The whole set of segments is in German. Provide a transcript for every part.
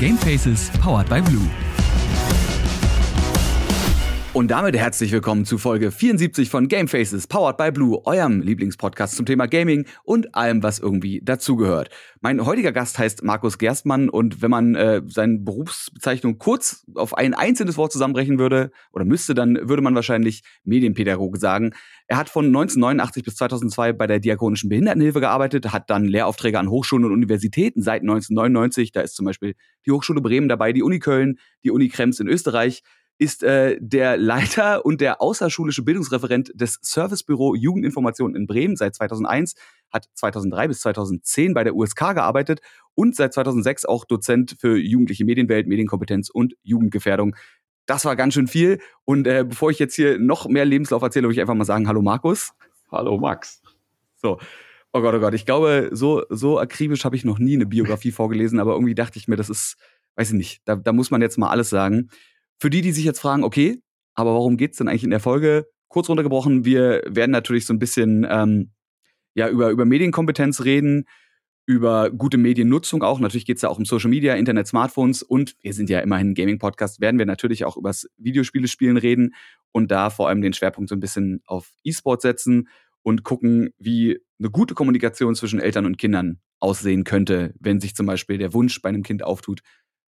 Gamefaces powered by Blue. Und damit herzlich willkommen zu Folge 74 von Game Faces, powered by Blue, eurem Lieblingspodcast zum Thema Gaming und allem, was irgendwie dazugehört. Mein heutiger Gast heißt Markus Gerstmann und wenn man äh, seine Berufsbezeichnung kurz auf ein einzelnes Wort zusammenbrechen würde oder müsste, dann würde man wahrscheinlich Medienpädagoge sagen. Er hat von 1989 bis 2002 bei der Diakonischen Behindertenhilfe gearbeitet, hat dann Lehraufträge an Hochschulen und Universitäten seit 1999. Da ist zum Beispiel die Hochschule Bremen dabei, die Uni Köln, die Uni Krems in Österreich ist äh, der Leiter und der außerschulische Bildungsreferent des Servicebüro Jugendinformation in Bremen seit 2001, hat 2003 bis 2010 bei der USK gearbeitet und seit 2006 auch Dozent für jugendliche Medienwelt, Medienkompetenz und Jugendgefährdung. Das war ganz schön viel. Und äh, bevor ich jetzt hier noch mehr Lebenslauf erzähle, würde ich einfach mal sagen, hallo Markus. Hallo Max. So. Oh Gott, oh Gott, ich glaube, so, so akribisch habe ich noch nie eine Biografie vorgelesen, aber irgendwie dachte ich mir, das ist, weiß ich nicht, da, da muss man jetzt mal alles sagen. Für die, die sich jetzt fragen, okay, aber warum geht's denn eigentlich in der Folge? Kurz runtergebrochen, wir werden natürlich so ein bisschen ähm, ja, über, über Medienkompetenz reden, über gute Mediennutzung auch. Natürlich geht's ja auch um Social Media, Internet, Smartphones und wir sind ja immerhin ein Gaming-Podcast, werden wir natürlich auch übers Videospiele spielen reden und da vor allem den Schwerpunkt so ein bisschen auf E-Sport setzen und gucken, wie eine gute Kommunikation zwischen Eltern und Kindern aussehen könnte, wenn sich zum Beispiel der Wunsch bei einem Kind auftut,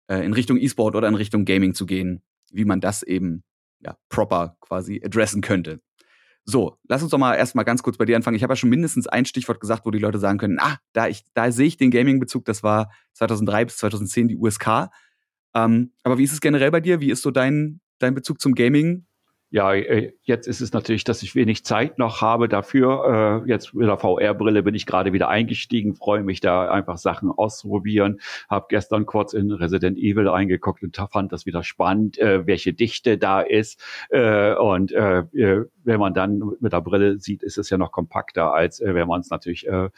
äh, in Richtung E-Sport oder in Richtung Gaming zu gehen wie man das eben ja, proper quasi adressen könnte. So, lass uns doch mal erstmal ganz kurz bei dir anfangen. Ich habe ja schon mindestens ein Stichwort gesagt, wo die Leute sagen können, ah, da, ich, da sehe ich den Gaming-Bezug, das war 2003 bis 2010 die USK. Ähm, aber wie ist es generell bei dir? Wie ist so dein, dein Bezug zum Gaming? Ja, äh, jetzt ist es natürlich, dass ich wenig Zeit noch habe dafür. Äh, jetzt mit der VR-Brille bin ich gerade wieder eingestiegen, freue mich da einfach Sachen auszuprobieren. Habe gestern kurz in Resident Evil reingeguckt und fand das wieder spannend, äh, welche Dichte da ist. Und wenn man dann mit der Brille sieht, ist es ja noch kompakter, als wenn man es natürlich an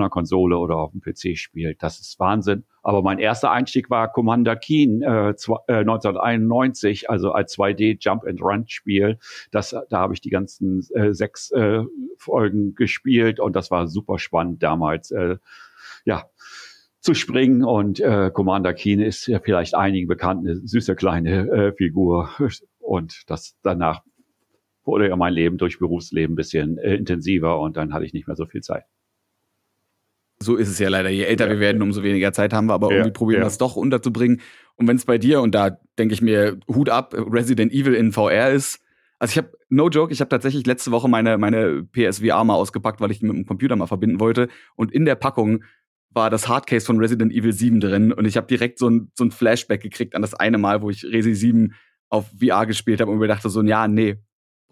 der Konsole oder auf dem PC spielt. Das ist Wahnsinn. Aber mein erster Einstieg war Commander Keen äh, 1991, also als 2D Jump and Run Spiel. Das, da habe ich die ganzen äh, sechs äh, Folgen gespielt und das war super spannend damals. Äh, ja, zu springen und äh, Commander Keen ist ja vielleicht einigen bekannt, eine süße kleine äh, Figur und das danach wurde ja mein Leben durch Berufsleben ein bisschen äh, intensiver und dann hatte ich nicht mehr so viel Zeit. So ist es ja leider. Je älter ja. wir werden, umso weniger Zeit haben wir, aber ja. irgendwie probieren wir ja. es doch unterzubringen. Und wenn es bei dir, und da denke ich mir, Hut ab, Resident Evil in VR ist. Also ich habe, no joke, ich habe tatsächlich letzte Woche meine, meine PSVR mal ausgepackt, weil ich die mit dem Computer mal verbinden wollte. Und in der Packung war das Hardcase von Resident Evil 7 drin. Und ich habe direkt so ein, so ein Flashback gekriegt an das eine Mal, wo ich Resi 7 auf VR gespielt habe und mir dachte so, ja, nee,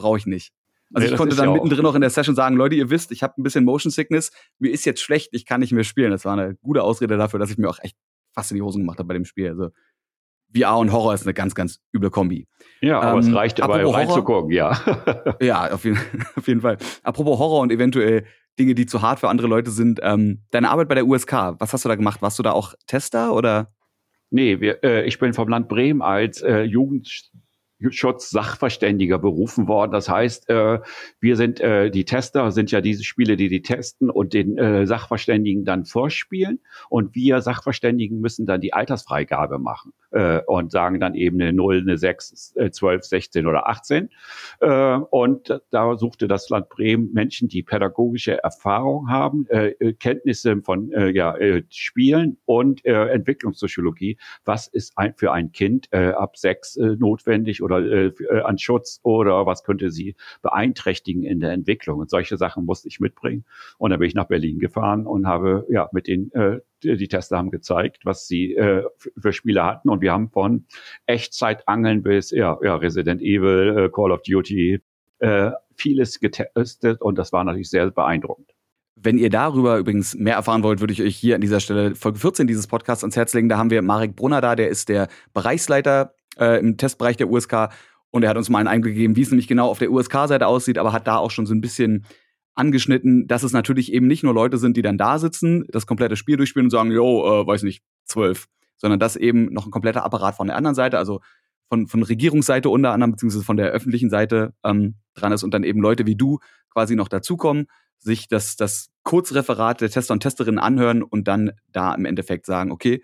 brauche ich nicht. Also nee, ich konnte dann ja mittendrin noch in der Session sagen, Leute, ihr wisst, ich habe ein bisschen Motion Sickness, mir ist jetzt schlecht, ich kann nicht mehr spielen. Das war eine gute Ausrede dafür, dass ich mir auch echt fast in die Hosen gemacht habe bei dem Spiel. Also VR und Horror ist eine ganz, ganz üble Kombi. Ja, aber ähm, es reicht dabei reinzugucken, ja. ja, auf jeden, auf jeden Fall. Apropos Horror und eventuell Dinge, die zu hart für andere Leute sind. Ähm, deine Arbeit bei der USK, was hast du da gemacht? Warst du da auch Tester oder? Nee, wir, äh, ich bin vom Land Bremen als äh, Jugend Schutzsachverständiger berufen worden. Das heißt, äh, wir sind äh, die Tester, sind ja diese Spiele, die die testen und den äh, Sachverständigen dann vorspielen. Und wir Sachverständigen müssen dann die Altersfreigabe machen äh, und sagen dann eben eine 0, eine 6, äh, 12, 16 oder 18. Äh, und da suchte das Land Bremen Menschen, die pädagogische Erfahrung haben, äh, äh Kenntnisse von äh, ja, äh, Spielen und äh, Entwicklungssoziologie. Was ist ein, für ein Kind äh, ab sechs äh, notwendig oder äh, äh, an Schutz oder was könnte sie beeinträchtigen in der Entwicklung. Und solche Sachen musste ich mitbringen. Und dann bin ich nach Berlin gefahren und habe ja mit den äh, die Tester haben gezeigt, was sie äh, für Spiele hatten. Und wir haben von Echtzeitangeln bis ja, ja Resident Evil, äh, Call of Duty, äh, vieles getestet und das war natürlich sehr beeindruckend. Wenn ihr darüber übrigens mehr erfahren wollt, würde ich euch hier an dieser Stelle Folge 14 dieses Podcasts ans Herz legen. Da haben wir Marek Brunner da, der ist der Bereichsleiter äh, im Testbereich der USK. Und er hat uns mal einen Einblick gegeben, wie es nämlich genau auf der USK-Seite aussieht, aber hat da auch schon so ein bisschen angeschnitten, dass es natürlich eben nicht nur Leute sind, die dann da sitzen, das komplette Spiel durchspielen und sagen, jo, äh, weiß nicht, zwölf, sondern dass eben noch ein kompletter Apparat von der anderen Seite, also von, von Regierungsseite unter anderem, beziehungsweise von der öffentlichen Seite ähm, dran ist und dann eben Leute wie du quasi noch dazukommen, sich das, das Kurzreferat der Tester und Testerinnen anhören und dann da im Endeffekt sagen, okay,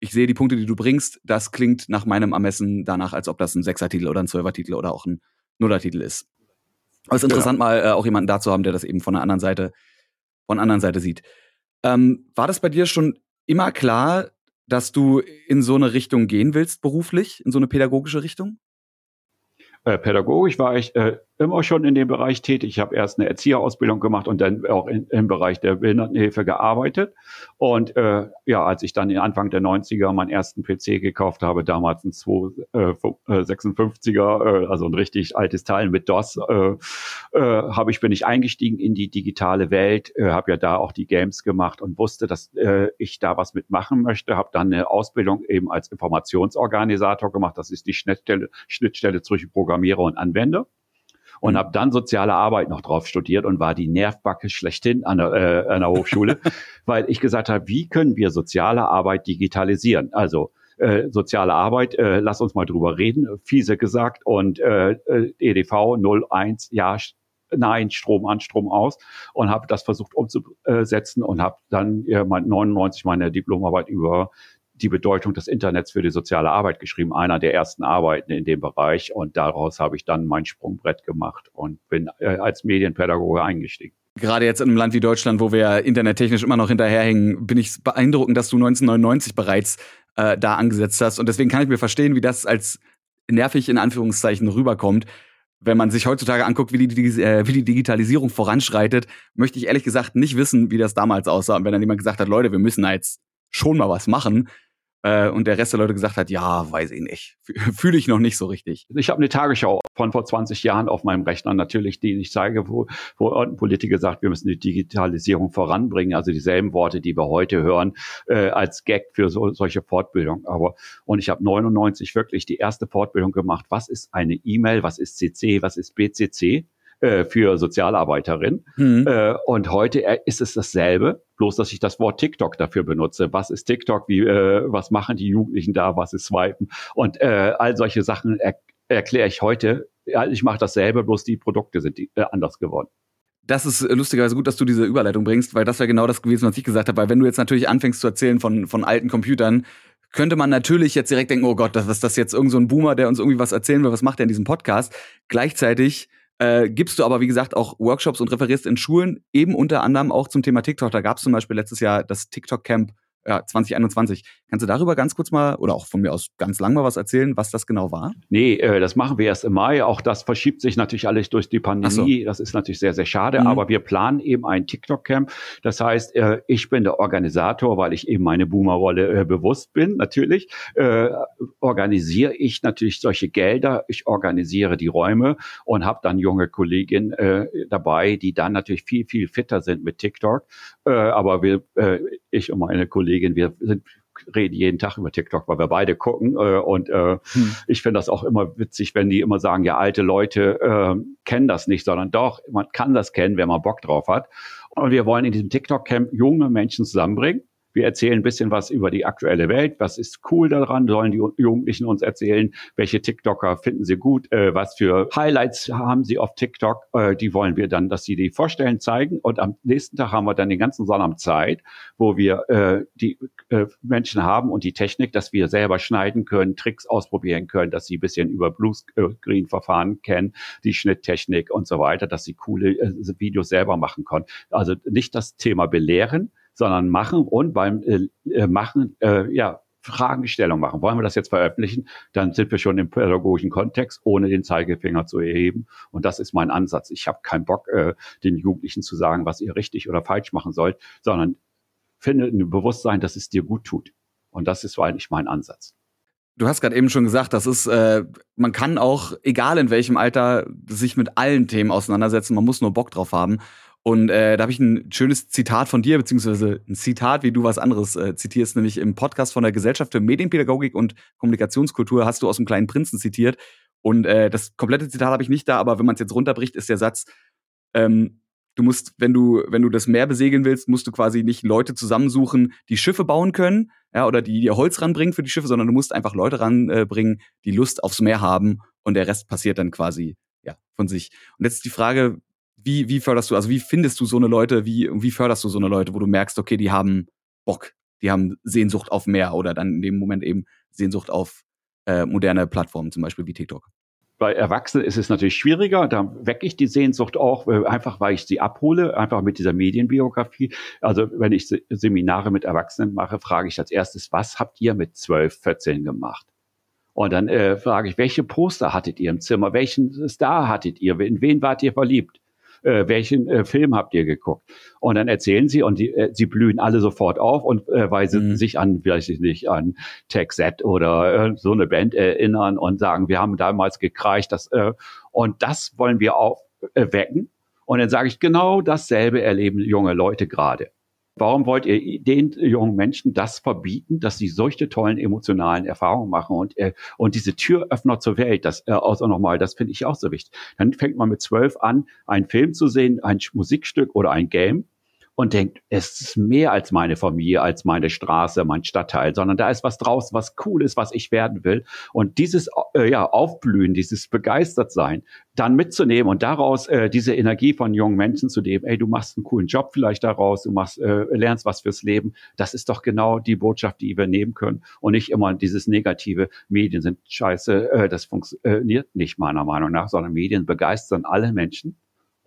ich sehe die Punkte, die du bringst, das klingt nach meinem Ermessen danach, als ob das ein Sechser-Titel oder ein Zwölfer-Titel oder auch ein Nuller-Titel ist. Aber es ist interessant, ja. mal äh, auch jemanden da zu haben, der das eben von der anderen Seite, von der anderen Seite sieht. Ähm, war das bei dir schon immer klar, dass du in so eine Richtung gehen willst beruflich, in so eine pädagogische Richtung? Äh, pädagogisch war ich äh, immer schon in dem Bereich tätig. Ich habe erst eine Erzieherausbildung gemacht und dann auch in, im Bereich der Behindertenhilfe gearbeitet. Und äh, ja, als ich dann Anfang der 90er meinen ersten PC gekauft habe, damals ein 256er, äh, äh, also ein richtig altes Teil mit DOS, äh, äh, habe ich bin ich eingestiegen in die digitale Welt, äh, habe ja da auch die Games gemacht und wusste, dass äh, ich da was mitmachen möchte. Habe dann eine Ausbildung eben als Informationsorganisator gemacht. Das ist die Schnittstelle, Schnittstelle zwischen Programmierer und Anwender und mhm. habe dann soziale Arbeit noch drauf studiert und war die Nervbacke schlechthin an der, äh, an der Hochschule, weil ich gesagt habe, wie können wir soziale Arbeit digitalisieren? Also äh, soziale Arbeit, äh, lass uns mal drüber reden, fiese gesagt und äh, äh EDV 01, ja, nein, Strom an, Strom aus und habe das versucht umzusetzen und habe dann ja, mein 99 meine Diplomarbeit über die Bedeutung des Internets für die soziale Arbeit geschrieben, einer der ersten Arbeiten in dem Bereich. Und daraus habe ich dann mein Sprungbrett gemacht und bin äh, als Medienpädagoge eingestiegen. Gerade jetzt in einem Land wie Deutschland, wo wir internettechnisch immer noch hinterherhängen, bin ich beeindruckend, dass du 1999 bereits äh, da angesetzt hast. Und deswegen kann ich mir verstehen, wie das als nervig in Anführungszeichen rüberkommt. Wenn man sich heutzutage anguckt, wie die, äh, wie die Digitalisierung voranschreitet, möchte ich ehrlich gesagt nicht wissen, wie das damals aussah. Und wenn dann jemand gesagt hat, Leute, wir müssen da jetzt schon mal was machen, äh, und der Rest der Leute gesagt hat, ja, weiß ich nicht, fühle ich noch nicht so richtig. Ich habe eine Tagesschau von vor 20 Jahren auf meinem Rechner natürlich, die ich zeige, wo, wo ein Politiker sagt, wir müssen die Digitalisierung voranbringen, also dieselben Worte, die wir heute hören, äh, als Gag für so, solche Fortbildung. Aber und ich habe 99 wirklich die erste Fortbildung gemacht. Was ist eine E-Mail? Was ist CC? Was ist BCC? Äh, für Sozialarbeiterin. Mhm. Äh, und heute äh, ist es dasselbe, bloß dass ich das Wort TikTok dafür benutze. Was ist TikTok? Wie, äh, was machen die Jugendlichen da? Was ist Swipen? Und äh, all solche Sachen er erkläre ich heute. Ich mache dasselbe, bloß die Produkte sind die, äh, anders geworden. Das ist lustigerweise gut, dass du diese Überleitung bringst, weil das wäre genau das gewesen, was ich gesagt habe. Weil wenn du jetzt natürlich anfängst zu erzählen von, von alten Computern, könnte man natürlich jetzt direkt denken, oh Gott, was ist das jetzt irgend so ein Boomer, der uns irgendwie was erzählen will, was macht er in diesem Podcast? Gleichzeitig äh, gibst du aber, wie gesagt, auch Workshops und referierst in Schulen, eben unter anderem auch zum Thema TikTok. Da gab es zum Beispiel letztes Jahr das TikTok-Camp ja, 2021. Kannst du darüber ganz kurz mal oder auch von mir aus ganz lang mal was erzählen, was das genau war? Nee, äh, das machen wir erst im Mai. Auch das verschiebt sich natürlich alles durch die Pandemie. So. Das ist natürlich sehr, sehr schade. Mhm. Aber wir planen eben ein TikTok-Camp. Das heißt, äh, ich bin der Organisator, weil ich eben meine Boomer-Rolle äh, bewusst bin, natürlich. Äh, organisiere ich natürlich solche Gelder. Ich organisiere die Räume und habe dann junge Kolleginnen äh, dabei, die dann natürlich viel, viel fitter sind mit TikTok. Äh, aber wir, ich und meine Kollegen Kollegin, wir sind reden jeden Tag über TikTok, weil wir beide gucken. Äh, und äh, hm. ich finde das auch immer witzig, wenn die immer sagen, ja, alte Leute äh, kennen das nicht, sondern doch, man kann das kennen, wenn man Bock drauf hat. Und wir wollen in diesem TikTok-Camp junge Menschen zusammenbringen wir erzählen ein bisschen was über die aktuelle Welt. Was ist cool daran? Sollen die Jugendlichen uns erzählen? Welche TikToker finden sie gut? Äh, was für Highlights haben sie auf TikTok? Äh, die wollen wir dann, dass sie die vorstellen, zeigen. Und am nächsten Tag haben wir dann den ganzen Sonntag Zeit, wo wir äh, die äh, Menschen haben und die Technik, dass wir selber schneiden können, Tricks ausprobieren können, dass sie ein bisschen über Bluescreen-Verfahren kennen, die Schnitttechnik und so weiter, dass sie coole äh, Videos selber machen können. Also nicht das Thema belehren, sondern machen und beim äh, äh, Machen, äh, ja, Fragestellung machen. Wollen wir das jetzt veröffentlichen? Dann sind wir schon im pädagogischen Kontext, ohne den Zeigefinger zu erheben. Und das ist mein Ansatz. Ich habe keinen Bock, äh, den Jugendlichen zu sagen, was ihr richtig oder falsch machen sollt, sondern finde ein Bewusstsein, dass es dir gut tut. Und das ist eigentlich mein Ansatz. Du hast gerade eben schon gesagt, das ist, äh, man kann auch, egal in welchem Alter, sich mit allen Themen auseinandersetzen. Man muss nur Bock drauf haben. Und äh, da habe ich ein schönes Zitat von dir, beziehungsweise ein Zitat, wie du was anderes äh, zitierst, nämlich im Podcast von der Gesellschaft für Medienpädagogik und Kommunikationskultur hast du aus dem kleinen Prinzen zitiert. Und äh, das komplette Zitat habe ich nicht da, aber wenn man es jetzt runterbricht, ist der Satz, ähm, du musst, wenn du, wenn du das Meer besegeln willst, musst du quasi nicht Leute zusammensuchen, die Schiffe bauen können, ja, oder die dir Holz ranbringen für die Schiffe, sondern du musst einfach Leute ranbringen, äh, die Lust aufs Meer haben und der Rest passiert dann quasi ja von sich. Und jetzt ist die Frage, wie, wie förderst du, also wie findest du so eine Leute, wie, wie förderst du so eine Leute, wo du merkst, okay, die haben Bock die haben Sehnsucht auf mehr oder dann in dem Moment eben Sehnsucht auf äh, moderne Plattformen, zum Beispiel wie TikTok. Bei Erwachsenen ist es natürlich schwieriger, da wecke ich die Sehnsucht auch, äh, einfach weil ich sie abhole, einfach mit dieser Medienbiografie. Also wenn ich Seminare mit Erwachsenen mache, frage ich als erstes, was habt ihr mit 12, 14 gemacht? Und dann äh, frage ich, welche Poster hattet ihr im Zimmer? Welchen Star hattet ihr? In wen wart ihr verliebt? Äh, welchen äh, Film habt ihr geguckt? Und dann erzählen sie und die, äh, sie blühen alle sofort auf und äh, weil sie mhm. sich an, weiß ich nicht, an Tech Set oder äh, so eine Band erinnern und sagen, wir haben damals gekreicht, das, äh, und das wollen wir aufwecken. Und dann sage ich, genau dasselbe erleben junge Leute gerade. Warum wollt ihr den jungen Menschen das verbieten, dass sie solche tollen emotionalen Erfahrungen machen und, äh, und diese Türöffner zur Welt, das äh, auch nochmal, das finde ich auch so wichtig. Dann fängt man mit zwölf an, einen Film zu sehen, ein Musikstück oder ein Game und denkt, es ist mehr als meine Familie, als meine Straße, mein Stadtteil, sondern da ist was draußen, was cool ist, was ich werden will. Und dieses äh, ja, Aufblühen, dieses Begeistertsein, dann mitzunehmen und daraus äh, diese Energie von jungen Menschen zu nehmen, ey, du machst einen coolen Job vielleicht daraus, du machst, äh, lernst was fürs Leben, das ist doch genau die Botschaft, die wir nehmen können und nicht immer dieses negative, Medien sind scheiße, äh, das funktioniert nicht meiner Meinung nach, sondern Medien begeistern alle Menschen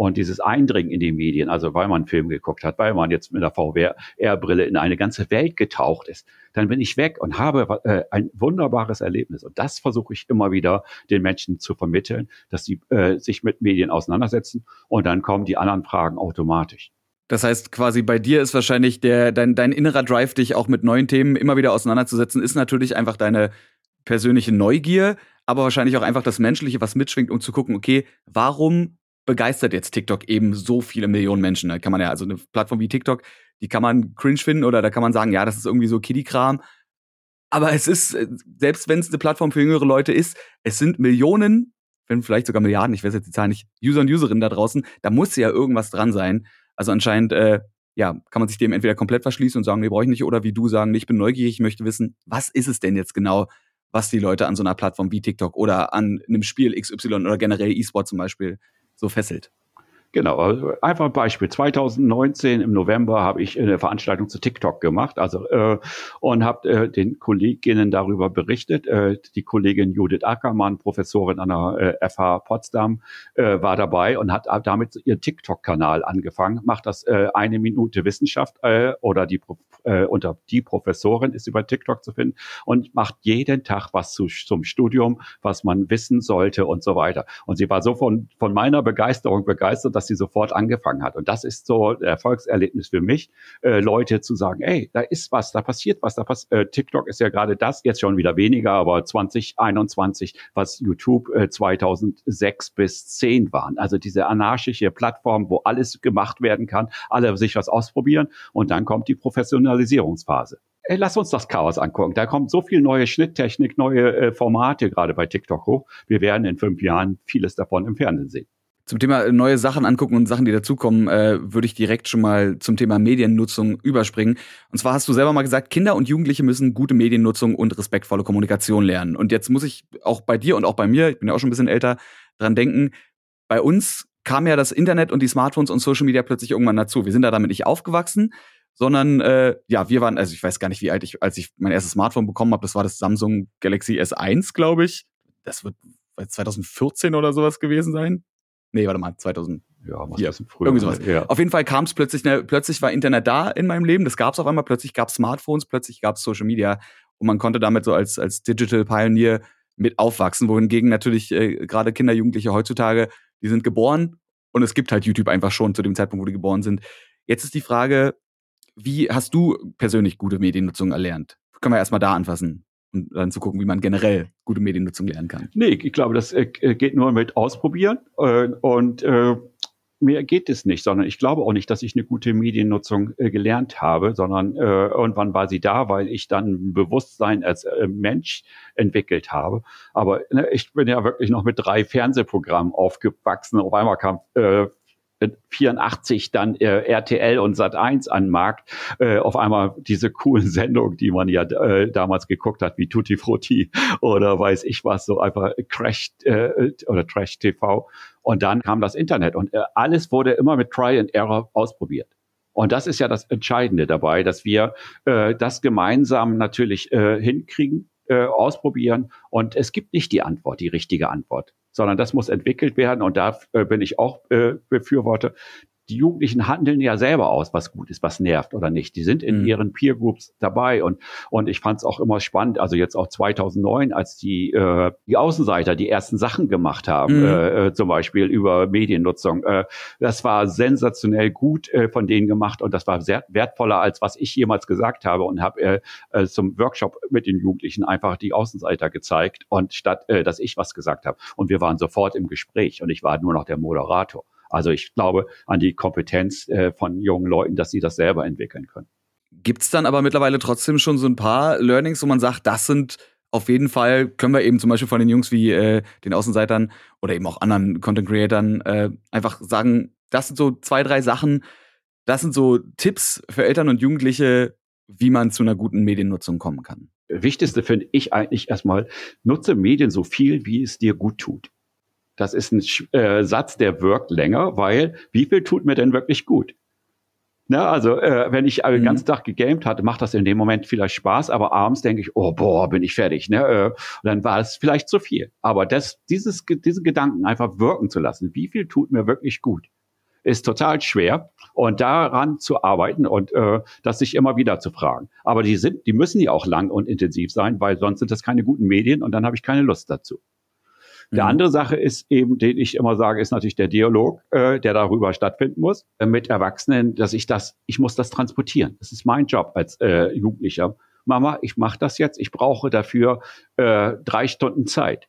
und dieses Eindringen in die Medien, also weil man einen Film geguckt hat, weil man jetzt mit der VR-Brille in eine ganze Welt getaucht ist, dann bin ich weg und habe äh, ein wunderbares Erlebnis. Und das versuche ich immer wieder den Menschen zu vermitteln, dass sie äh, sich mit Medien auseinandersetzen und dann kommen die anderen Fragen automatisch. Das heißt, quasi bei dir ist wahrscheinlich der, dein, dein innerer Drive, dich auch mit neuen Themen immer wieder auseinanderzusetzen, ist natürlich einfach deine persönliche Neugier, aber wahrscheinlich auch einfach das Menschliche, was mitschwingt, um zu gucken, okay, warum begeistert jetzt TikTok eben so viele Millionen Menschen. Da kann man ja, also eine Plattform wie TikTok, die kann man cringe finden oder da kann man sagen, ja, das ist irgendwie so Kiddie-Kram. Aber es ist, äh, selbst wenn es eine Plattform für jüngere Leute ist, es sind Millionen, wenn vielleicht sogar Milliarden, ich weiß jetzt die Zahl nicht, User und Userinnen da draußen, da muss ja irgendwas dran sein. Also anscheinend, äh, ja, kann man sich dem entweder komplett verschließen und sagen, nee, brauche ich nicht, oder wie du sagen, nee, ich bin neugierig, ich möchte wissen, was ist es denn jetzt genau, was die Leute an so einer Plattform wie TikTok oder an einem Spiel XY oder generell E-Sport zum Beispiel so fesselt. Genau, also einfach ein Beispiel. 2019 im November habe ich eine Veranstaltung zu TikTok gemacht, also äh, und habe äh, den Kolleginnen darüber berichtet. Äh, die Kollegin Judith Ackermann, Professorin an der äh, FH Potsdam, äh, war dabei und hat damit ihren TikTok-Kanal angefangen. Macht das äh, eine Minute Wissenschaft äh, oder die äh, unter die Professorin ist über TikTok zu finden und macht jeden Tag was zu, zum Studium, was man wissen sollte und so weiter. Und sie war so von von meiner Begeisterung begeistert dass sie sofort angefangen hat. Und das ist so ein Erfolgserlebnis für mich, äh, Leute zu sagen, ey, da ist was, da passiert was, da pass äh, TikTok ist ja gerade das, jetzt schon wieder weniger, aber 2021, was YouTube äh, 2006 bis 10 waren. Also diese anarchische Plattform, wo alles gemacht werden kann, alle sich was ausprobieren und dann kommt die Professionalisierungsphase. Ey, lass uns das Chaos angucken. Da kommt so viel neue Schnitttechnik, neue äh, Formate gerade bei TikTok hoch. Wir werden in fünf Jahren vieles davon im Fernsehen sehen. Zum Thema neue Sachen angucken und Sachen, die dazukommen, äh, würde ich direkt schon mal zum Thema Mediennutzung überspringen. Und zwar hast du selber mal gesagt, Kinder und Jugendliche müssen gute Mediennutzung und respektvolle Kommunikation lernen. Und jetzt muss ich auch bei dir und auch bei mir, ich bin ja auch schon ein bisschen älter, dran denken, bei uns kam ja das Internet und die Smartphones und Social Media plötzlich irgendwann dazu. Wir sind da damit nicht aufgewachsen, sondern äh, ja, wir waren, also ich weiß gar nicht, wie alt ich, als ich mein erstes Smartphone bekommen habe, das war das Samsung Galaxy S1, glaube ich. Das wird 2014 oder sowas gewesen sein. Nee, warte mal, 2000. Ja, was ja, früher. Irgendwie sowas. Ja. Auf jeden Fall kam es plötzlich, ne, plötzlich war Internet da in meinem Leben. Das gab es auf einmal. Plötzlich gab es Smartphones, plötzlich gab es Social Media. Und man konnte damit so als, als Digital Pioneer mit aufwachsen. Wohingegen natürlich äh, gerade Kinder, Jugendliche heutzutage, die sind geboren und es gibt halt YouTube einfach schon zu dem Zeitpunkt, wo die geboren sind. Jetzt ist die Frage, wie hast du persönlich gute Mediennutzung erlernt? Können wir erstmal da anfassen und dann zu gucken, wie man generell gute Mediennutzung lernen kann. Nee, ich glaube, das äh, geht nur mit Ausprobieren äh, und äh, mehr geht es nicht, sondern ich glaube auch nicht, dass ich eine gute Mediennutzung äh, gelernt habe, sondern äh, irgendwann war sie da, weil ich dann ein Bewusstsein als äh, Mensch entwickelt habe. Aber ne, ich bin ja wirklich noch mit drei Fernsehprogrammen aufgewachsen. Auf einmal kam äh, 84 dann äh, RTL und Sat 1 an Markt, äh, auf einmal diese coolen Sendungen, die man ja äh, damals geguckt hat, wie Tutti Frutti oder weiß ich was, so einfach Crash äh, oder Trash TV. Und dann kam das Internet und äh, alles wurde immer mit Try and Error ausprobiert. Und das ist ja das Entscheidende dabei, dass wir äh, das gemeinsam natürlich äh, hinkriegen, äh, ausprobieren. Und es gibt nicht die Antwort, die richtige Antwort, sondern das muss entwickelt werden. Und da äh, bin ich auch äh, Befürworter, die Jugendlichen handeln ja selber aus, was gut ist, was nervt oder nicht. Die sind in mhm. ihren Peer Groups dabei und und ich fand es auch immer spannend. Also jetzt auch 2009, als die äh, die Außenseiter die ersten Sachen gemacht haben, mhm. äh, äh, zum Beispiel über Mediennutzung. Äh, das war sensationell gut äh, von denen gemacht und das war sehr wertvoller als was ich jemals gesagt habe und habe äh, äh, zum Workshop mit den Jugendlichen einfach die Außenseiter gezeigt und statt äh, dass ich was gesagt habe und wir waren sofort im Gespräch und ich war nur noch der Moderator. Also ich glaube an die Kompetenz äh, von jungen Leuten, dass sie das selber entwickeln können. Gibt es dann aber mittlerweile trotzdem schon so ein paar Learnings, wo man sagt, das sind auf jeden Fall, können wir eben zum Beispiel von den Jungs wie äh, den Außenseitern oder eben auch anderen Content Creatern äh, einfach sagen, das sind so zwei, drei Sachen, das sind so Tipps für Eltern und Jugendliche, wie man zu einer guten Mediennutzung kommen kann. Wichtigste finde ich eigentlich erstmal, nutze Medien so viel, wie es dir gut tut. Das ist ein äh, Satz, der wirkt länger, weil wie viel tut mir denn wirklich gut? Na, also äh, wenn ich den mhm. ganzen Tag gegamed hatte, macht das in dem Moment vielleicht Spaß, aber abends denke ich, oh boah, bin ich fertig. Ne? Äh, und dann war es vielleicht zu viel. Aber das, dieses, diese Gedanken einfach wirken zu lassen, wie viel tut mir wirklich gut, ist total schwer. Und daran zu arbeiten und äh, das sich immer wieder zu fragen. Aber die sind, die müssen ja auch lang und intensiv sein, weil sonst sind das keine guten Medien und dann habe ich keine Lust dazu. Der mhm. andere Sache ist eben, den ich immer sage, ist natürlich der Dialog, äh, der darüber stattfinden muss äh, mit Erwachsenen, dass ich das, ich muss das transportieren. Das ist mein Job als äh, Jugendlicher. Mama, ich mache das jetzt. Ich brauche dafür äh, drei Stunden Zeit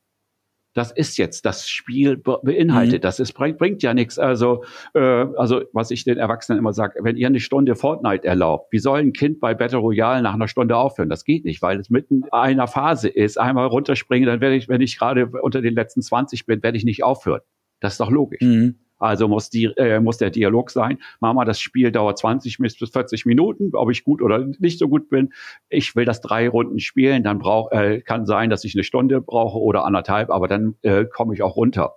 das ist jetzt das Spiel beinhaltet. Mhm. Das ist, bringt, bringt ja nichts. Also, äh, also was ich den Erwachsenen immer sage, wenn ihr eine Stunde Fortnite erlaubt, wie soll ein Kind bei Battle Royale nach einer Stunde aufhören? Das geht nicht, weil es mitten einer Phase ist. Einmal runterspringen, dann werde ich, wenn ich gerade unter den letzten 20 bin, werde ich nicht aufhören. Das ist doch logisch. Mhm. Also muss, die, äh, muss der Dialog sein. Mama, das Spiel dauert 20 bis 40 Minuten, ob ich gut oder nicht so gut bin. Ich will das drei Runden spielen, dann brauch, äh, kann sein, dass ich eine Stunde brauche oder anderthalb, aber dann äh, komme ich auch runter.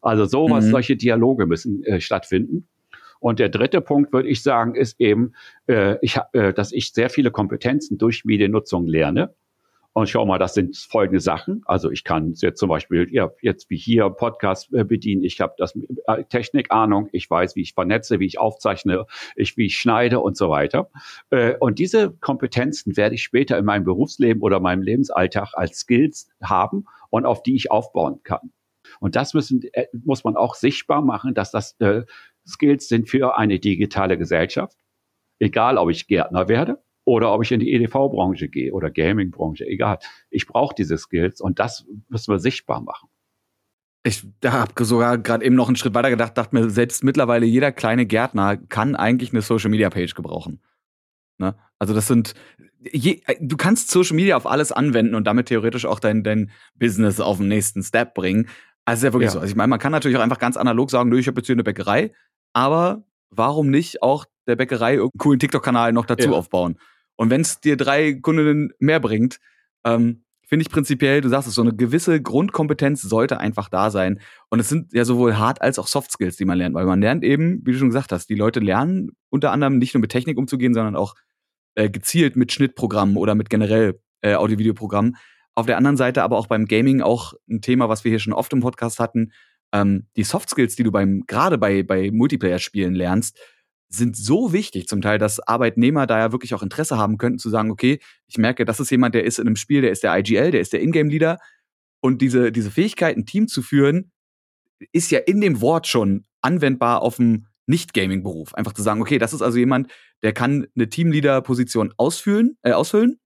Also sowas, mhm. solche Dialoge müssen äh, stattfinden. Und der dritte Punkt, würde ich sagen, ist eben, äh, ich, äh, dass ich sehr viele Kompetenzen durch Mediennutzung lerne. Und schau mal, das sind folgende Sachen. Also ich kann jetzt zum Beispiel, ja, jetzt wie hier Podcast äh, bedienen. Ich habe das äh, Technikahnung. Ich weiß, wie ich vernetze, wie ich aufzeichne, ich, wie ich schneide und so weiter. Äh, und diese Kompetenzen werde ich später in meinem Berufsleben oder meinem Lebensalltag als Skills haben und auf die ich aufbauen kann. Und das müssen, muss man auch sichtbar machen, dass das Skills sind für eine digitale Gesellschaft. Egal, ob ich Gärtner werde oder ob ich in die EDV-Branche gehe oder Gaming-Branche, egal. Ich brauche diese Skills und das müssen wir sichtbar machen. Ich habe sogar gerade eben noch einen Schritt weiter gedacht, dachte mir, selbst mittlerweile jeder kleine Gärtner kann eigentlich eine Social-Media-Page gebrauchen. Ne? Also das sind, je, du kannst Social Media auf alles anwenden und damit theoretisch auch dein, dein Business auf den nächsten Step bringen. Also ist ja wirklich ja. so. Also ich meine, man kann natürlich auch einfach ganz analog sagen, nö, ich habe jetzt hier eine Bäckerei, aber warum nicht auch der Bäckerei irgendeinen coolen TikTok-Kanal noch dazu ja. aufbauen? Und wenn es dir drei Kundinnen mehr bringt, ähm, finde ich prinzipiell, du sagst es, so eine gewisse Grundkompetenz sollte einfach da sein. Und es sind ja sowohl Hard- als auch Soft Skills, die man lernt, weil man lernt eben, wie du schon gesagt hast, die Leute lernen unter anderem nicht nur mit Technik umzugehen, sondern auch äh, gezielt mit Schnittprogrammen oder mit generell äh, Audio-Video-Programmen. Auf der anderen Seite aber auch beim Gaming auch ein Thema, was wir hier schon oft im Podcast hatten. Ähm, die Soft Skills, die du beim gerade bei bei Multiplayer-Spielen lernst, sind so wichtig zum Teil, dass Arbeitnehmer da ja wirklich auch Interesse haben könnten zu sagen, okay, ich merke, das ist jemand, der ist in einem Spiel, der ist der IGL, der ist der Ingame-Leader und diese, diese Fähigkeit, ein Team zu führen, ist ja in dem Wort schon anwendbar auf einen Nicht-Gaming-Beruf. Einfach zu sagen, okay, das ist also jemand, der kann eine Teamleader-Position ausfüllen, äh, ausfüllen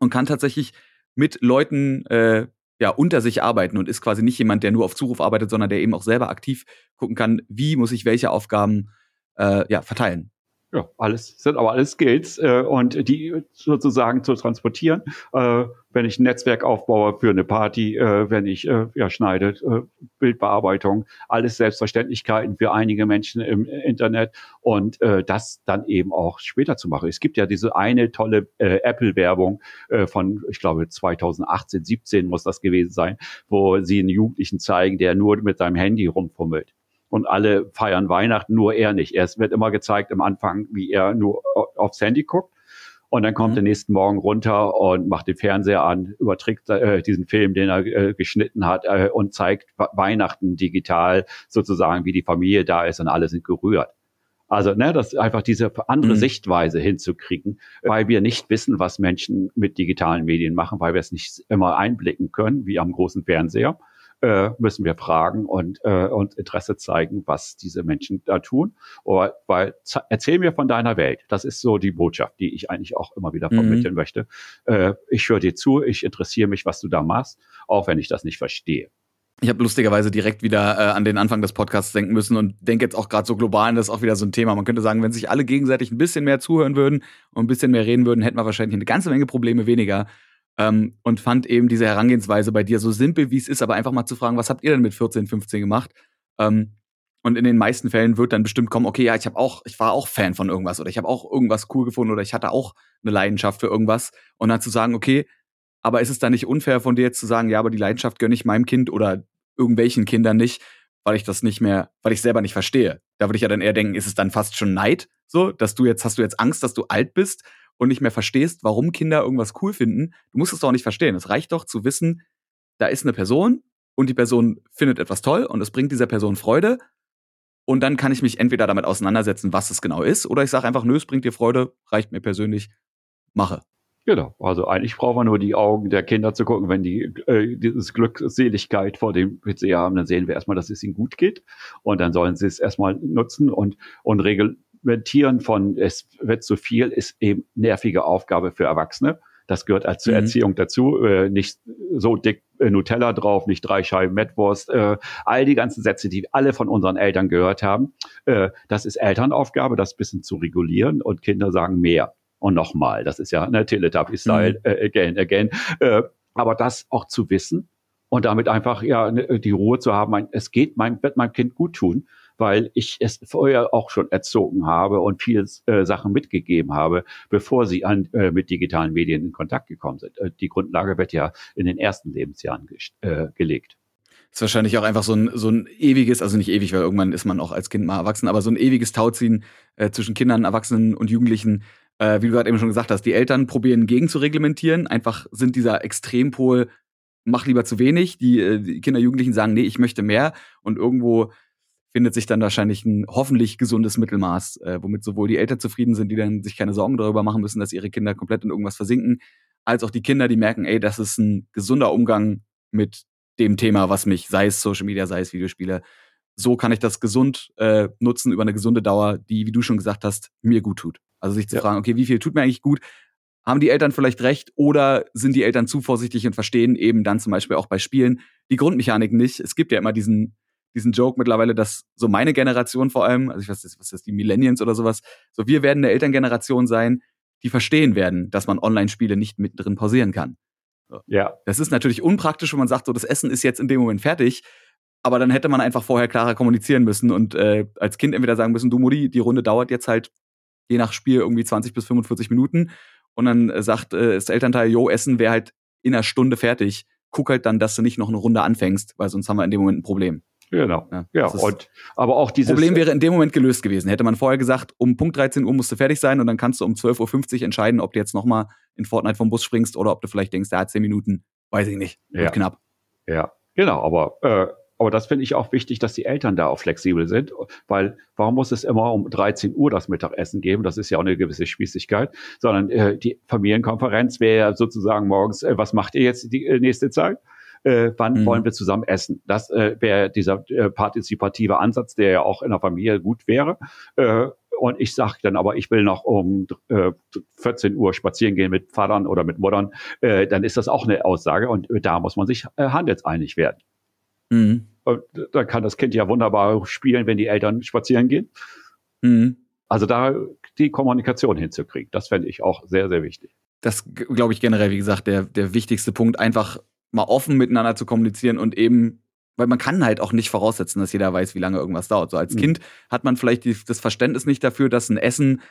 und kann tatsächlich mit Leuten äh, ja, unter sich arbeiten und ist quasi nicht jemand, der nur auf Zuruf arbeitet, sondern der eben auch selber aktiv gucken kann, wie muss ich welche Aufgaben äh, ja, verteilen. Ja, alles sind aber alles Skills äh, und die sozusagen zu transportieren. Äh, wenn ich ein Netzwerk aufbaue für eine Party, äh, wenn ich äh, ja schneide, äh, Bildbearbeitung, alles Selbstverständlichkeiten für einige Menschen im Internet und äh, das dann eben auch später zu machen. Es gibt ja diese eine tolle äh, Apple-Werbung äh, von, ich glaube 2018, 17 muss das gewesen sein, wo sie einen Jugendlichen zeigen, der nur mit seinem Handy rumfummelt und alle feiern Weihnachten, nur er nicht. Er wird immer gezeigt am Anfang, wie er nur aufs Handy guckt. Und dann kommt mhm. er nächsten Morgen runter und macht den Fernseher an, überträgt äh, diesen Film, den er äh, geschnitten hat äh, und zeigt Weihnachten digital sozusagen, wie die Familie da ist und alle sind gerührt. Also, ne, das einfach diese andere mhm. Sichtweise hinzukriegen, weil wir nicht wissen, was Menschen mit digitalen Medien machen, weil wir es nicht immer einblicken können, wie am großen Fernseher äh, müssen wir fragen und, äh, und Interesse zeigen, was diese Menschen da tun. Oder, weil erzähl mir von deiner Welt. Das ist so die Botschaft, die ich eigentlich auch immer wieder vermitteln mhm. möchte. Äh, ich höre dir zu, ich interessiere mich, was du da machst, auch wenn ich das nicht verstehe. Ich habe lustigerweise direkt wieder äh, an den Anfang des Podcasts denken müssen und denke jetzt auch gerade so global, das ist auch wieder so ein Thema. Man könnte sagen, wenn sich alle gegenseitig ein bisschen mehr zuhören würden und ein bisschen mehr reden würden, hätten wir wahrscheinlich eine ganze Menge Probleme weniger. Ähm, und fand eben diese Herangehensweise bei dir so simpel, wie es ist, aber einfach mal zu fragen, was habt ihr denn mit 14, 15 gemacht? Ähm, und in den meisten Fällen wird dann bestimmt kommen, okay, ja, ich habe auch, ich war auch Fan von irgendwas oder ich habe auch irgendwas cool gefunden oder ich hatte auch eine Leidenschaft für irgendwas. Und dann zu sagen, okay, aber ist es dann nicht unfair von dir jetzt zu sagen, ja, aber die Leidenschaft gönne ich meinem Kind oder irgendwelchen Kindern nicht, weil ich das nicht mehr, weil ich selber nicht verstehe. Da würde ich ja dann eher denken, ist es dann fast schon Neid, so, dass du jetzt, hast du jetzt Angst, dass du alt bist und nicht mehr verstehst, warum Kinder irgendwas cool finden. Du musst es doch nicht verstehen. Es reicht doch zu wissen, da ist eine Person und die Person findet etwas toll und es bringt dieser Person Freude. Und dann kann ich mich entweder damit auseinandersetzen, was es genau ist, oder ich sage einfach, nö, es bringt dir Freude, reicht mir persönlich, mache. Genau, also eigentlich brauchen wir nur die Augen der Kinder zu gucken. Wenn die äh, dieses Glückseligkeit vor dem PC haben, dann sehen wir erstmal, dass es ihnen gut geht. Und dann sollen sie es erstmal nutzen und, und reglementieren von es wird zu viel, ist eben nervige Aufgabe für Erwachsene. Das gehört als zur mhm. Erziehung dazu. Äh, nicht so dick äh, Nutella drauf, nicht drei Scheiben Metwurst. Äh, all die ganzen Sätze, die alle von unseren Eltern gehört haben. Äh, das ist Elternaufgabe, das bisschen zu regulieren und Kinder sagen mehr und nochmal. Das ist ja eine Teletubby-Style, mhm. äh, again, again. Äh, aber das auch zu wissen und damit einfach ja ne, die Ruhe zu haben, mein, es geht, mein, wird meinem Kind gut tun, weil ich es vorher auch schon erzogen habe und viele äh, Sachen mitgegeben habe, bevor sie an, äh, mit digitalen Medien in Kontakt gekommen sind. Äh, die Grundlage wird ja in den ersten Lebensjahren äh, gelegt. Ist wahrscheinlich auch einfach so ein, so ein ewiges, also nicht ewig, weil irgendwann ist man auch als Kind mal erwachsen, aber so ein ewiges Tauziehen äh, zwischen Kindern, Erwachsenen und Jugendlichen, äh, wie du gerade eben schon gesagt hast, die Eltern probieren gegen zu reglementieren, einfach sind dieser Extrempol, mach lieber zu wenig. Die, die Kinder, Jugendlichen sagen, nee, ich möchte mehr. Und irgendwo findet sich dann wahrscheinlich ein hoffentlich gesundes Mittelmaß, äh, womit sowohl die Eltern zufrieden sind, die dann sich keine Sorgen darüber machen müssen, dass ihre Kinder komplett in irgendwas versinken, als auch die Kinder, die merken, ey, das ist ein gesunder Umgang mit dem Thema, was mich, sei es Social Media, sei es Videospiele, so kann ich das gesund äh, nutzen über eine gesunde Dauer, die, wie du schon gesagt hast, mir gut tut. Also sich zu ja. fragen, okay, wie viel tut mir eigentlich gut? Haben die Eltern vielleicht recht oder sind die Eltern zu vorsichtig und verstehen eben dann zum Beispiel auch bei Spielen die Grundmechanik nicht? Es gibt ja immer diesen, diesen Joke mittlerweile, dass so meine Generation vor allem, also ich weiß nicht, was ist die Millennials oder sowas, so wir werden eine Elterngeneration sein, die verstehen werden, dass man Online-Spiele nicht mittendrin pausieren kann. Ja. Das ist natürlich unpraktisch, wenn man sagt, so das Essen ist jetzt in dem Moment fertig, aber dann hätte man einfach vorher klarer kommunizieren müssen und äh, als Kind entweder sagen müssen, du Mutti, die Runde dauert jetzt halt je nach Spiel irgendwie 20 bis 45 Minuten. Und dann äh, sagt äh, das Elternteil, jo, Essen wäre halt in einer Stunde fertig. Guck halt dann, dass du nicht noch eine Runde anfängst, weil sonst haben wir in dem Moment ein Problem. Genau. Ja, ja und aber auch dieses Problem wäre in dem Moment gelöst gewesen. Hätte man vorher gesagt, um Punkt 13 Uhr musst du fertig sein und dann kannst du um 12.50 Uhr entscheiden, ob du jetzt nochmal in Fortnite vom Bus springst oder ob du vielleicht denkst, ja, 10 Minuten, weiß ich nicht, ja. knapp. Ja, genau, aber äh, aber das finde ich auch wichtig, dass die Eltern da auch flexibel sind, weil warum muss es immer um 13 Uhr das Mittagessen geben? Das ist ja auch eine gewisse Spießigkeit, sondern äh, die Familienkonferenz wäre ja sozusagen morgens, äh, was macht ihr jetzt die äh, nächste Zeit? Äh, wann mhm. wollen wir zusammen essen? Das äh, wäre dieser äh, partizipative Ansatz, der ja auch in der Familie gut wäre. Äh, und ich sage dann aber, ich will noch um äh, 14 Uhr spazieren gehen mit Vatern oder mit Muttern, äh, dann ist das auch eine Aussage und äh, da muss man sich äh, handelseinig werden. Mhm. Und da kann das Kind ja wunderbar spielen, wenn die Eltern spazieren gehen. Mhm. Also da die Kommunikation hinzukriegen, das fände ich auch sehr, sehr wichtig. Das glaube ich generell, wie gesagt, der, der wichtigste Punkt, einfach mal offen miteinander zu kommunizieren und eben, weil man kann halt auch nicht voraussetzen, dass jeder weiß, wie lange irgendwas dauert. So als mhm. Kind hat man vielleicht die, das Verständnis nicht dafür, dass ein Essen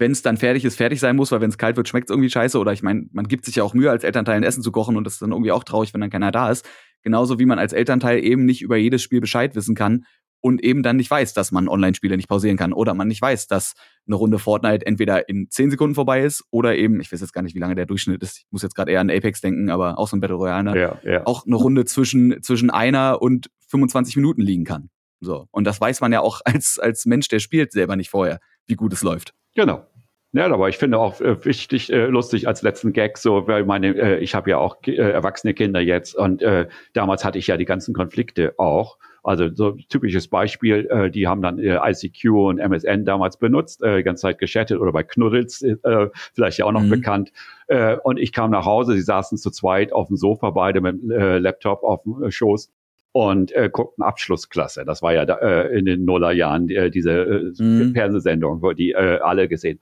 wenn es dann fertig ist, fertig sein muss, weil wenn es kalt wird, schmeckt es irgendwie scheiße. Oder ich meine, man gibt sich ja auch Mühe, als Elternteil ein Essen zu kochen und das ist dann irgendwie auch traurig, wenn dann keiner da ist. Genauso wie man als Elternteil eben nicht über jedes Spiel Bescheid wissen kann und eben dann nicht weiß, dass man Online-Spiele nicht pausieren kann oder man nicht weiß, dass eine Runde Fortnite entweder in 10 Sekunden vorbei ist oder eben, ich weiß jetzt gar nicht, wie lange der Durchschnitt ist, ich muss jetzt gerade eher an Apex denken, aber auch so ein Battle Royale, ne? ja, ja. auch eine Runde zwischen, zwischen einer und 25 Minuten liegen kann. So. Und das weiß man ja auch als, als Mensch, der spielt, selber nicht vorher, wie gut es läuft. Genau. Ja, aber ich finde auch äh, wichtig, äh, lustig als letzten Gag, so, weil meine, äh, ich habe ja auch äh, erwachsene Kinder jetzt und äh, damals hatte ich ja die ganzen Konflikte auch. Also so typisches Beispiel, äh, die haben dann äh, ICQ und MSN damals benutzt, äh, die ganze Zeit geschattet oder bei Knuddels, äh, vielleicht ja auch noch mhm. bekannt. Äh, und ich kam nach Hause, sie saßen zu zweit auf dem Sofa, beide mit äh, Laptop auf dem äh, Schoß und äh, guckten Abschlussklasse. Das war ja da, äh, in den Nullerjahren äh, diese äh, mhm. Fernsehsendung, wo die äh, alle gesehen.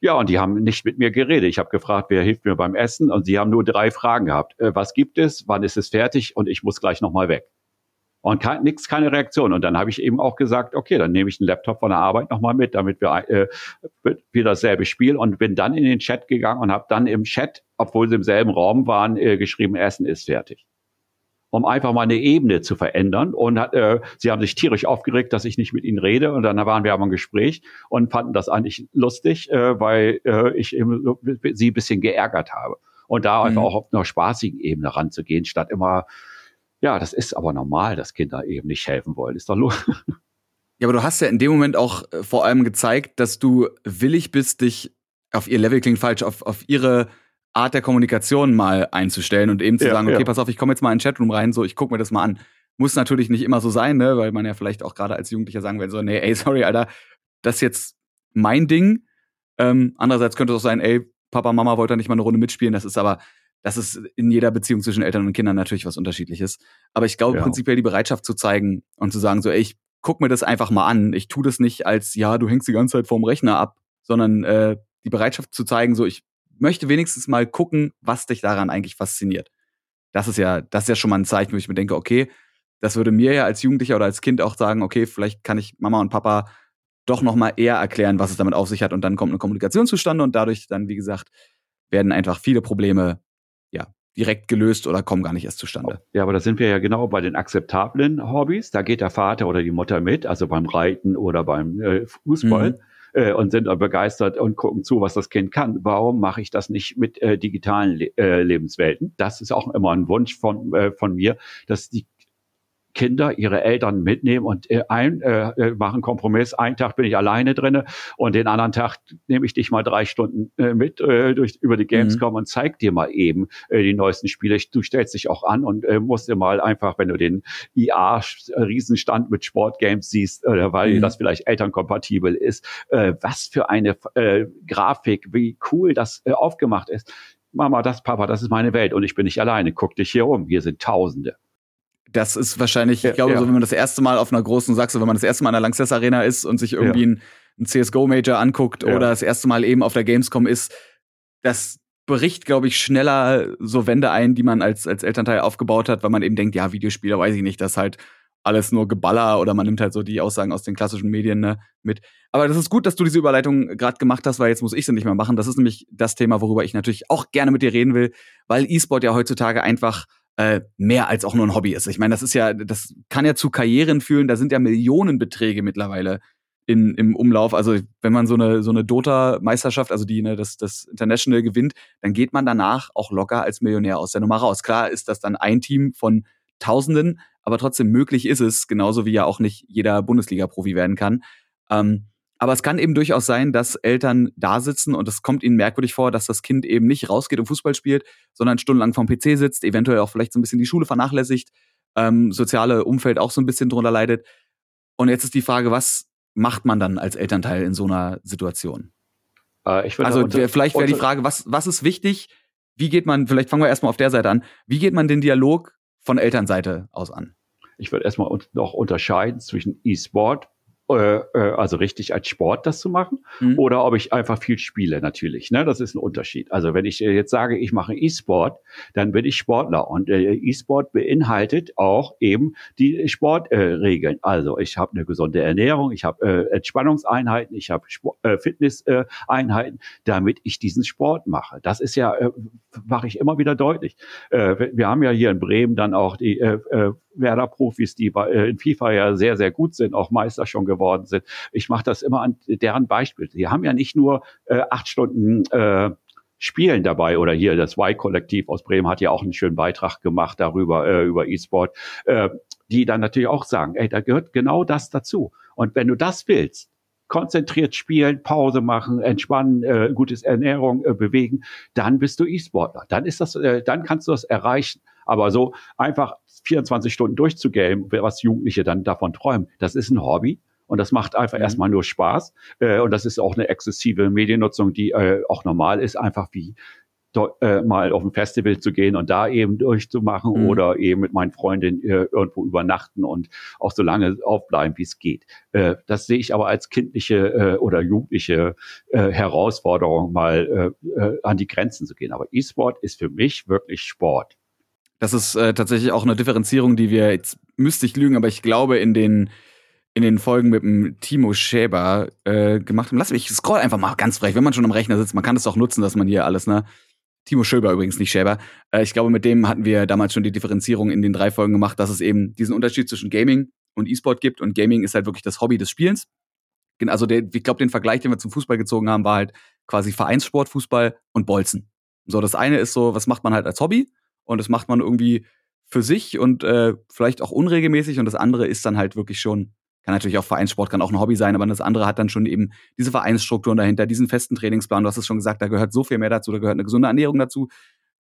Ja, und die haben nicht mit mir geredet. Ich habe gefragt, wer hilft mir beim Essen? Und sie haben nur drei Fragen gehabt. Äh, was gibt es? Wann ist es fertig? Und ich muss gleich nochmal weg. Und kein, nix, keine Reaktion. Und dann habe ich eben auch gesagt, okay, dann nehme ich einen Laptop von der Arbeit nochmal mit, damit wir äh, wieder dasselbe Spiel und bin dann in den Chat gegangen und habe dann im Chat, obwohl sie im selben Raum waren, äh, geschrieben, Essen ist fertig um einfach mal eine Ebene zu verändern. Und hat, äh, sie haben sich tierisch aufgeregt, dass ich nicht mit ihnen rede. Und dann waren wir aber im Gespräch und fanden das eigentlich lustig, äh, weil äh, ich eben so, sie ein bisschen geärgert habe. Und da einfach mhm. auch auf einer spaßigen Ebene ranzugehen, statt immer, ja, das ist aber normal, dass Kinder eben nicht helfen wollen. Ist doch los. Ja, aber du hast ja in dem Moment auch äh, vor allem gezeigt, dass du willig bist, dich auf ihr Level klingt falsch, auf, auf ihre Art der Kommunikation mal einzustellen und eben zu ja, sagen, okay, ja. pass auf, ich komme jetzt mal in den Chatroom rein, so, ich gucke mir das mal an. Muss natürlich nicht immer so sein, ne, weil man ja vielleicht auch gerade als Jugendlicher sagen will, so, nee, ey, sorry, Alter, das ist jetzt mein Ding. Ähm, andererseits könnte es auch sein, ey, Papa, Mama wollte nicht mal eine Runde mitspielen. Das ist aber, das ist in jeder Beziehung zwischen Eltern und Kindern natürlich was Unterschiedliches. Aber ich glaube ja. prinzipiell die Bereitschaft zu zeigen und zu sagen, so, ey, ich guck mir das einfach mal an. Ich tu das nicht als, ja, du hängst die ganze Zeit vorm Rechner ab, sondern äh, die Bereitschaft zu zeigen, so, ich möchte wenigstens mal gucken, was dich daran eigentlich fasziniert. Das ist ja, das ist ja schon mal ein Zeichen, wo ich mir denke, okay, das würde mir ja als Jugendlicher oder als Kind auch sagen, okay, vielleicht kann ich Mama und Papa doch noch mal eher erklären, was es damit auf sich hat und dann kommt eine Kommunikation zustande und dadurch dann, wie gesagt, werden einfach viele Probleme direkt gelöst oder kommen gar nicht erst zustande. Ja, aber da sind wir ja genau bei den akzeptablen Hobbys. Da geht der Vater oder die Mutter mit, also beim Reiten oder beim äh, Fußball. Mhm äh, und sind begeistert und gucken zu, was das Kind kann. Warum mache ich das nicht mit äh, digitalen Le äh, Lebenswelten? Das ist auch immer ein Wunsch von, äh, von mir, dass die Kinder ihre Eltern mitnehmen und äh, ein, äh, äh, machen Kompromiss. Einen Tag bin ich alleine drinne und den anderen Tag nehme ich dich mal drei Stunden äh, mit äh, durch, über die Gamescom mhm. und zeig dir mal eben äh, die neuesten Spiele. Du stellst dich auch an und äh, musst dir mal einfach, wenn du den IA-Riesenstand mit Sportgames siehst, äh, weil mhm. das vielleicht elternkompatibel ist, äh, was für eine äh, Grafik, wie cool das äh, aufgemacht ist. Mama, das, Papa, das ist meine Welt und ich bin nicht alleine. Guck dich hier um. Hier sind Tausende das ist wahrscheinlich, ich glaube, ja. so wenn man das erste Mal auf einer großen Sachse, wenn man das erste Mal in der Lanxess Arena ist und sich irgendwie ja. ein, ein CSGO-Major anguckt ja. oder das erste Mal eben auf der Gamescom ist, das bricht, glaube ich, schneller so Wände ein, die man als, als Elternteil aufgebaut hat, weil man eben denkt, ja, Videospieler, weiß ich nicht, das ist halt alles nur Geballer oder man nimmt halt so die Aussagen aus den klassischen Medien ne, mit. Aber das ist gut, dass du diese Überleitung gerade gemacht hast, weil jetzt muss ich sie nicht mehr machen. Das ist nämlich das Thema, worüber ich natürlich auch gerne mit dir reden will, weil E-Sport ja heutzutage einfach äh, mehr als auch nur ein Hobby ist. Ich meine, das ist ja, das kann ja zu Karrieren führen, da sind ja Millionenbeträge mittlerweile in, im Umlauf. Also wenn man so eine, so eine Dota-Meisterschaft, also die ne, das, das International gewinnt, dann geht man danach auch locker als Millionär aus der Nummer raus. Klar ist das dann ein Team von Tausenden, aber trotzdem möglich ist es, genauso wie ja auch nicht jeder Bundesliga-Profi werden kann. Ähm, aber es kann eben durchaus sein, dass Eltern da sitzen und es kommt ihnen merkwürdig vor, dass das Kind eben nicht rausgeht und Fußball spielt, sondern stundenlang vom PC sitzt, eventuell auch vielleicht so ein bisschen die Schule vernachlässigt, ähm, soziale Umfeld auch so ein bisschen drunter leidet. Und jetzt ist die Frage, was macht man dann als Elternteil in so einer Situation? Äh, also unter, vielleicht wäre die Frage, was, was ist wichtig? Wie geht man, vielleicht fangen wir erstmal auf der Seite an, wie geht man den Dialog von Elternseite aus an? Ich würde erstmal noch unterscheiden zwischen E-Sport äh, äh, also richtig als Sport das zu machen, mhm. oder ob ich einfach viel spiele, natürlich. Ne? Das ist ein Unterschied. Also wenn ich jetzt sage, ich mache E-Sport, dann bin ich Sportler. Und äh, E-Sport beinhaltet auch eben die Sportregeln. Äh, also ich habe eine gesunde Ernährung, ich habe äh, Entspannungseinheiten, ich habe äh, Fitnesseinheiten, damit ich diesen Sport mache. Das ist ja, äh, mache ich immer wieder deutlich. Äh, wir haben ja hier in Bremen dann auch die äh, äh Werder-Profis, die bei, äh, in FIFA ja sehr, sehr gut sind, auch Meister schon geworden sind. Ich mache das immer an deren Beispiel. Die haben ja nicht nur äh, acht Stunden äh, Spielen dabei oder hier das Y-Kollektiv aus Bremen hat ja auch einen schönen Beitrag gemacht darüber, äh, über E-Sport, äh, die dann natürlich auch sagen, ey, da gehört genau das dazu. Und wenn du das willst, konzentriert spielen, Pause machen, entspannen, äh, gutes Ernährung, äh, bewegen, dann bist du E-Sportler. Dann ist das, äh, dann kannst du das erreichen. Aber so einfach 24 Stunden durchzugamen, was Jugendliche dann davon träumen, das ist ein Hobby. Und das macht einfach mhm. erstmal nur Spaß. Äh, und das ist auch eine exzessive Mediennutzung, die äh, auch normal ist, einfach wie äh, mal auf ein Festival zu gehen und da eben durchzumachen mhm. oder eben mit meinen Freundinnen äh, irgendwo übernachten und auch so lange aufbleiben, wie es geht. Äh, das sehe ich aber als kindliche äh, oder jugendliche äh, Herausforderung, mal äh, an die Grenzen zu gehen. Aber E-Sport ist für mich wirklich Sport. Das ist tatsächlich auch eine Differenzierung, die wir jetzt müsste ich lügen, aber ich glaube in den in den Folgen mit dem Timo Schäber äh, gemacht haben. Lass mich, ich scroll einfach mal ganz frech, wenn man schon am Rechner sitzt. Man kann das auch nutzen, dass man hier alles, ne? Timo Schöber übrigens, nicht Schäber. Äh, ich glaube, mit dem hatten wir damals schon die Differenzierung in den drei Folgen gemacht, dass es eben diesen Unterschied zwischen Gaming und E-Sport gibt. Und Gaming ist halt wirklich das Hobby des Spielens. Also der, ich glaube, den Vergleich, den wir zum Fußball gezogen haben, war halt quasi Vereinssport, Fußball und Bolzen. So, das eine ist so, was macht man halt als Hobby? Und das macht man irgendwie für sich und äh, vielleicht auch unregelmäßig. Und das andere ist dann halt wirklich schon kann natürlich auch Vereinssport, kann auch ein Hobby sein, aber das andere hat dann schon eben diese Vereinsstrukturen dahinter, diesen festen Trainingsplan. Du hast es schon gesagt, da gehört so viel mehr dazu, da gehört eine gesunde Ernährung dazu.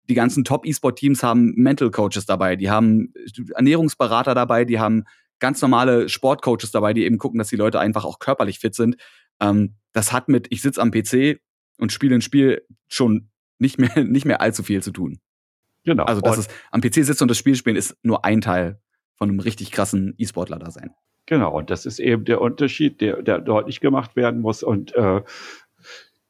Die ganzen Top-E-Sport-Teams haben Mental Coaches dabei, die haben Ernährungsberater dabei, die haben ganz normale Sportcoaches dabei, die eben gucken, dass die Leute einfach auch körperlich fit sind. Ähm, das hat mit, ich sitze am PC und spiele ein Spiel schon nicht mehr, nicht mehr allzu viel zu tun. Genau. Also, dass es am PC sitzen und das Spiel spielen, ist nur ein Teil von einem richtig krassen E-Sportler da sein. Genau, und das ist eben der Unterschied, der, der deutlich gemacht werden muss. Und äh,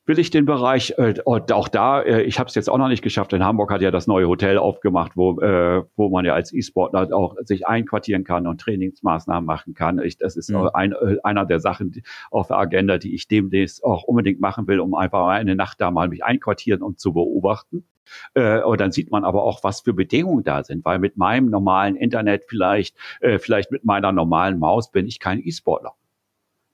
will ich den Bereich, äh, auch da, äh, ich habe es jetzt auch noch nicht geschafft, in Hamburg hat ja das neue Hotel aufgemacht, wo, äh, wo man ja als E-Sportler auch sich einquartieren kann und Trainingsmaßnahmen machen kann. Ich, das ist mhm. ein, äh, einer der Sachen die, auf der Agenda, die ich demnächst auch unbedingt machen will, um einfach eine Nacht da mal mich einquartieren und zu beobachten. Äh, und dann sieht man aber auch, was für Bedingungen da sind, weil mit meinem normalen Internet vielleicht, äh, vielleicht mit meiner normalen Maus bin ich kein E-Sportler.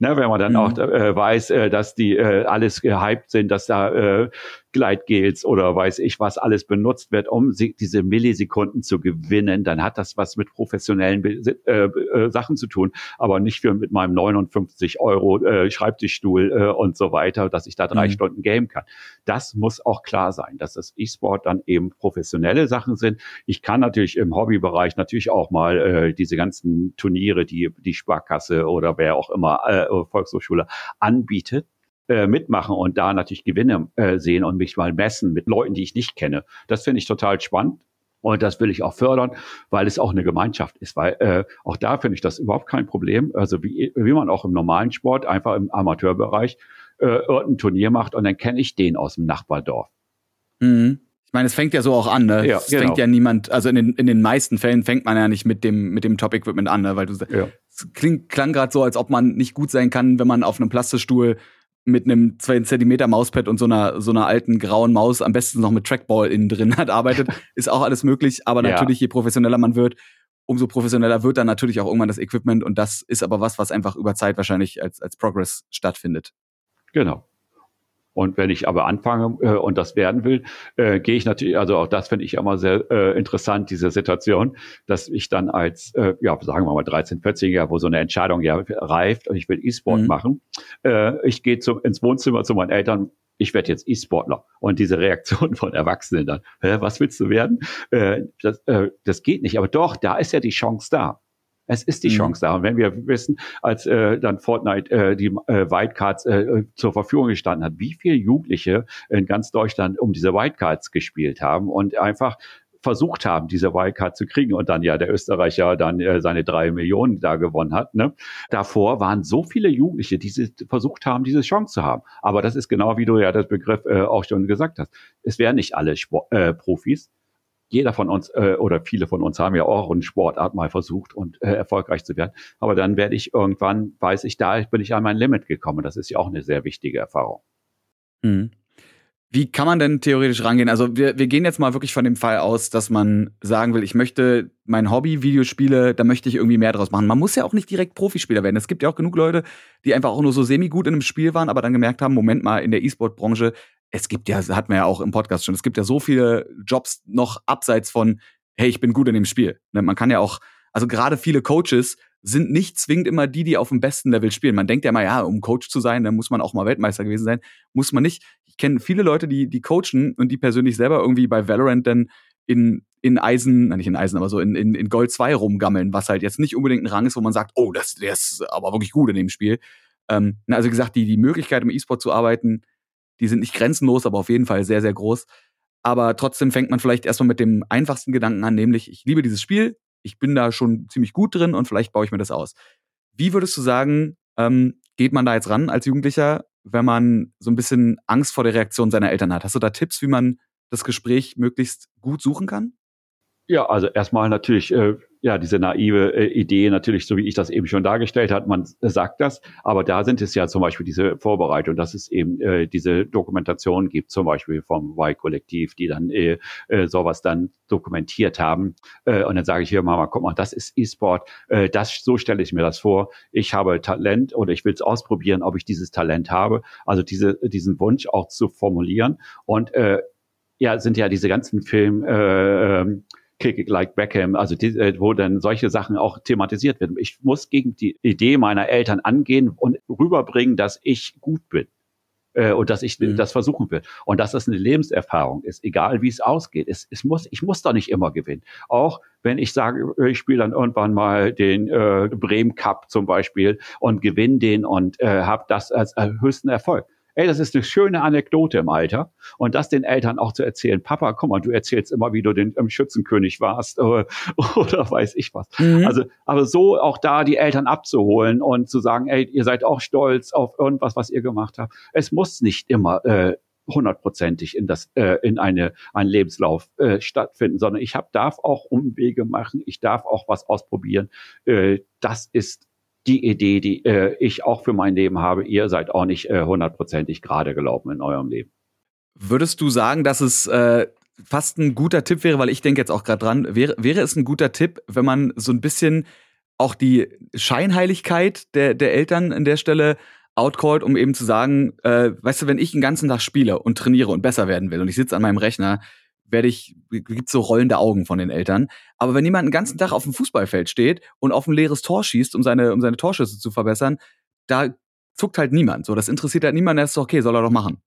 Ne, wenn man dann mhm. auch äh, weiß, äh, dass die äh, alles gehypt sind, dass da äh, Gleitgels oder weiß ich was alles benutzt wird, um sie, diese Millisekunden zu gewinnen, dann hat das was mit professionellen äh, äh, Sachen zu tun, aber nicht für mit meinem 59 Euro äh, Schreibtischstuhl äh, und so weiter, dass ich da drei mhm. Stunden game kann. Das muss auch klar sein, dass das E-Sport dann eben professionelle Sachen sind. Ich kann natürlich im Hobbybereich natürlich auch mal äh, diese ganzen Turniere, die die Sparkasse oder wer auch immer äh, Volkshochschule anbietet, äh, mitmachen und da natürlich Gewinne äh, sehen und mich mal messen mit Leuten, die ich nicht kenne. Das finde ich total spannend. Und das will ich auch fördern, weil es auch eine Gemeinschaft ist. Weil äh, auch da finde ich das überhaupt kein Problem. Also wie, wie man auch im normalen Sport, einfach im Amateurbereich, äh, irgendein Turnier macht und dann kenne ich den aus dem Nachbardorf. Mhm. Ich meine, es fängt ja so auch an, ne? Ja, es genau. fängt ja niemand, also in den, in den meisten Fällen fängt man ja nicht mit dem, mit dem Top-Equipment an, ne? Weil du ja. es klingt, klang gerade so, als ob man nicht gut sein kann, wenn man auf einem Plastischstuhl mit einem 2 Zentimeter Mauspad und so einer, so einer alten grauen Maus, am besten noch mit Trackball innen drin hat, arbeitet, ist auch alles möglich. Aber ja. natürlich, je professioneller man wird, umso professioneller wird dann natürlich auch irgendwann das Equipment. Und das ist aber was, was einfach über Zeit wahrscheinlich als, als Progress stattfindet. Genau. Und wenn ich aber anfange äh, und das werden will, äh, gehe ich natürlich, also auch das finde ich immer sehr äh, interessant, diese Situation, dass ich dann als, äh, ja, sagen wir mal 13, 14-Jähriger, wo so eine Entscheidung ja reift und ich will E-Sport mhm. machen, äh, ich gehe zum, ins Wohnzimmer zu meinen Eltern, ich werde jetzt E-Sportler. Und diese Reaktion von Erwachsenen dann, Hä, was willst du werden? Äh, das, äh, das geht nicht. Aber doch, da ist ja die Chance da. Es ist die mhm. Chance da. Und wenn wir wissen, als äh, dann Fortnite äh, die äh, Wildcards äh, zur Verfügung gestanden hat, wie viele Jugendliche in ganz Deutschland um diese Wildcards gespielt haben und einfach versucht haben, diese Wildcard zu kriegen und dann ja der Österreicher dann äh, seine drei Millionen da gewonnen hat. Ne? Davor waren so viele Jugendliche, die versucht haben, diese Chance zu haben. Aber das ist genau wie du ja das Begriff äh, auch schon gesagt hast. Es wären nicht alle Sport, äh, Profis, jeder von uns äh, oder viele von uns haben ja auch eine Sportart mal versucht und äh, erfolgreich zu werden. Aber dann werde ich irgendwann, weiß ich, da bin ich an mein Limit gekommen. Das ist ja auch eine sehr wichtige Erfahrung. Mhm. Wie kann man denn theoretisch rangehen? Also wir, wir gehen jetzt mal wirklich von dem Fall aus, dass man sagen will, ich möchte mein Hobby, Videospiele, da möchte ich irgendwie mehr draus machen. Man muss ja auch nicht direkt Profispieler werden. Es gibt ja auch genug Leute, die einfach auch nur so semi-gut in einem Spiel waren, aber dann gemerkt haben, Moment mal, in der E-Sport-Branche, es gibt ja, hatten wir ja auch im Podcast schon, es gibt ja so viele Jobs noch abseits von, hey, ich bin gut in dem Spiel. Ne, man kann ja auch, also gerade viele Coaches sind nicht zwingend immer die, die auf dem besten Level spielen. Man denkt ja immer, ja, um Coach zu sein, dann muss man auch mal Weltmeister gewesen sein. Muss man nicht. Ich kenne viele Leute, die, die coachen und die persönlich selber irgendwie bei Valorant dann in, in Eisen, nicht in Eisen, aber so in, in, in Gold 2 rumgammeln, was halt jetzt nicht unbedingt ein Rang ist, wo man sagt, oh, das, der ist aber wirklich gut in dem Spiel. Ähm, also gesagt, die, die Möglichkeit im E-Sport zu arbeiten, die sind nicht grenzenlos, aber auf jeden Fall sehr, sehr groß. Aber trotzdem fängt man vielleicht erstmal mit dem einfachsten Gedanken an, nämlich, ich liebe dieses Spiel, ich bin da schon ziemlich gut drin und vielleicht baue ich mir das aus. Wie würdest du sagen, ähm, geht man da jetzt ran als Jugendlicher, wenn man so ein bisschen Angst vor der Reaktion seiner Eltern hat? Hast du da Tipps, wie man das Gespräch möglichst gut suchen kann? Ja, also erstmal natürlich äh, ja, diese naive äh, Idee natürlich, so wie ich das eben schon dargestellt hat, man sagt das, aber da sind es ja zum Beispiel diese Vorbereitung, dass es eben äh, diese Dokumentation gibt, zum Beispiel vom Y-Kollektiv, die dann äh, äh, sowas dann dokumentiert haben. Äh, und dann sage ich hier, Mama, guck mal, das ist E-Sport, äh, das, so stelle ich mir das vor. Ich habe Talent oder ich will es ausprobieren, ob ich dieses Talent habe. Also diese, diesen Wunsch auch zu formulieren. Und äh, ja, sind ja diese ganzen Film, äh, ähm, Kick Like Beckham, also die, äh, wo dann solche Sachen auch thematisiert werden. Ich muss gegen die Idee meiner Eltern angehen und rüberbringen, dass ich gut bin äh, und dass ich mhm. das versuchen will und dass das eine Lebenserfahrung ist, egal wie es ausgeht. Es, es muss, ich muss da nicht immer gewinnen. Auch wenn ich sage, ich spiele dann irgendwann mal den äh, Bremen Cup zum Beispiel und gewinne den und äh, habe das als äh, höchsten Erfolg. Ey, das ist eine schöne Anekdote im Alter. Und das den Eltern auch zu erzählen. Papa, guck mal, du erzählst immer, wie du den ähm, Schützenkönig warst oder, oder weiß ich was. Mhm. Also, aber so auch da die Eltern abzuholen und zu sagen, ey, ihr seid auch stolz auf irgendwas, was ihr gemacht habt. Es muss nicht immer äh, hundertprozentig in das äh, in eine einen Lebenslauf äh, stattfinden, sondern ich hab, darf auch Umwege machen, ich darf auch was ausprobieren. Äh, das ist die Idee, die äh, ich auch für mein Leben habe. Ihr seid auch nicht äh, hundertprozentig äh, gerade gelaufen in eurem Leben. Würdest du sagen, dass es äh, fast ein guter Tipp wäre, weil ich denke jetzt auch gerade dran, wäre, wäre es ein guter Tipp, wenn man so ein bisschen auch die Scheinheiligkeit der, der Eltern an der Stelle outcallt, um eben zu sagen, äh, weißt du, wenn ich den ganzen Tag spiele und trainiere und besser werden will und ich sitze an meinem Rechner, werde ich, gibt so rollende Augen von den Eltern. Aber wenn jemand den ganzen Tag auf dem Fußballfeld steht und auf ein leeres Tor schießt, um seine, um seine Torschüsse zu verbessern, da zuckt halt niemand. So, das interessiert halt niemand, das ist okay, soll er doch machen.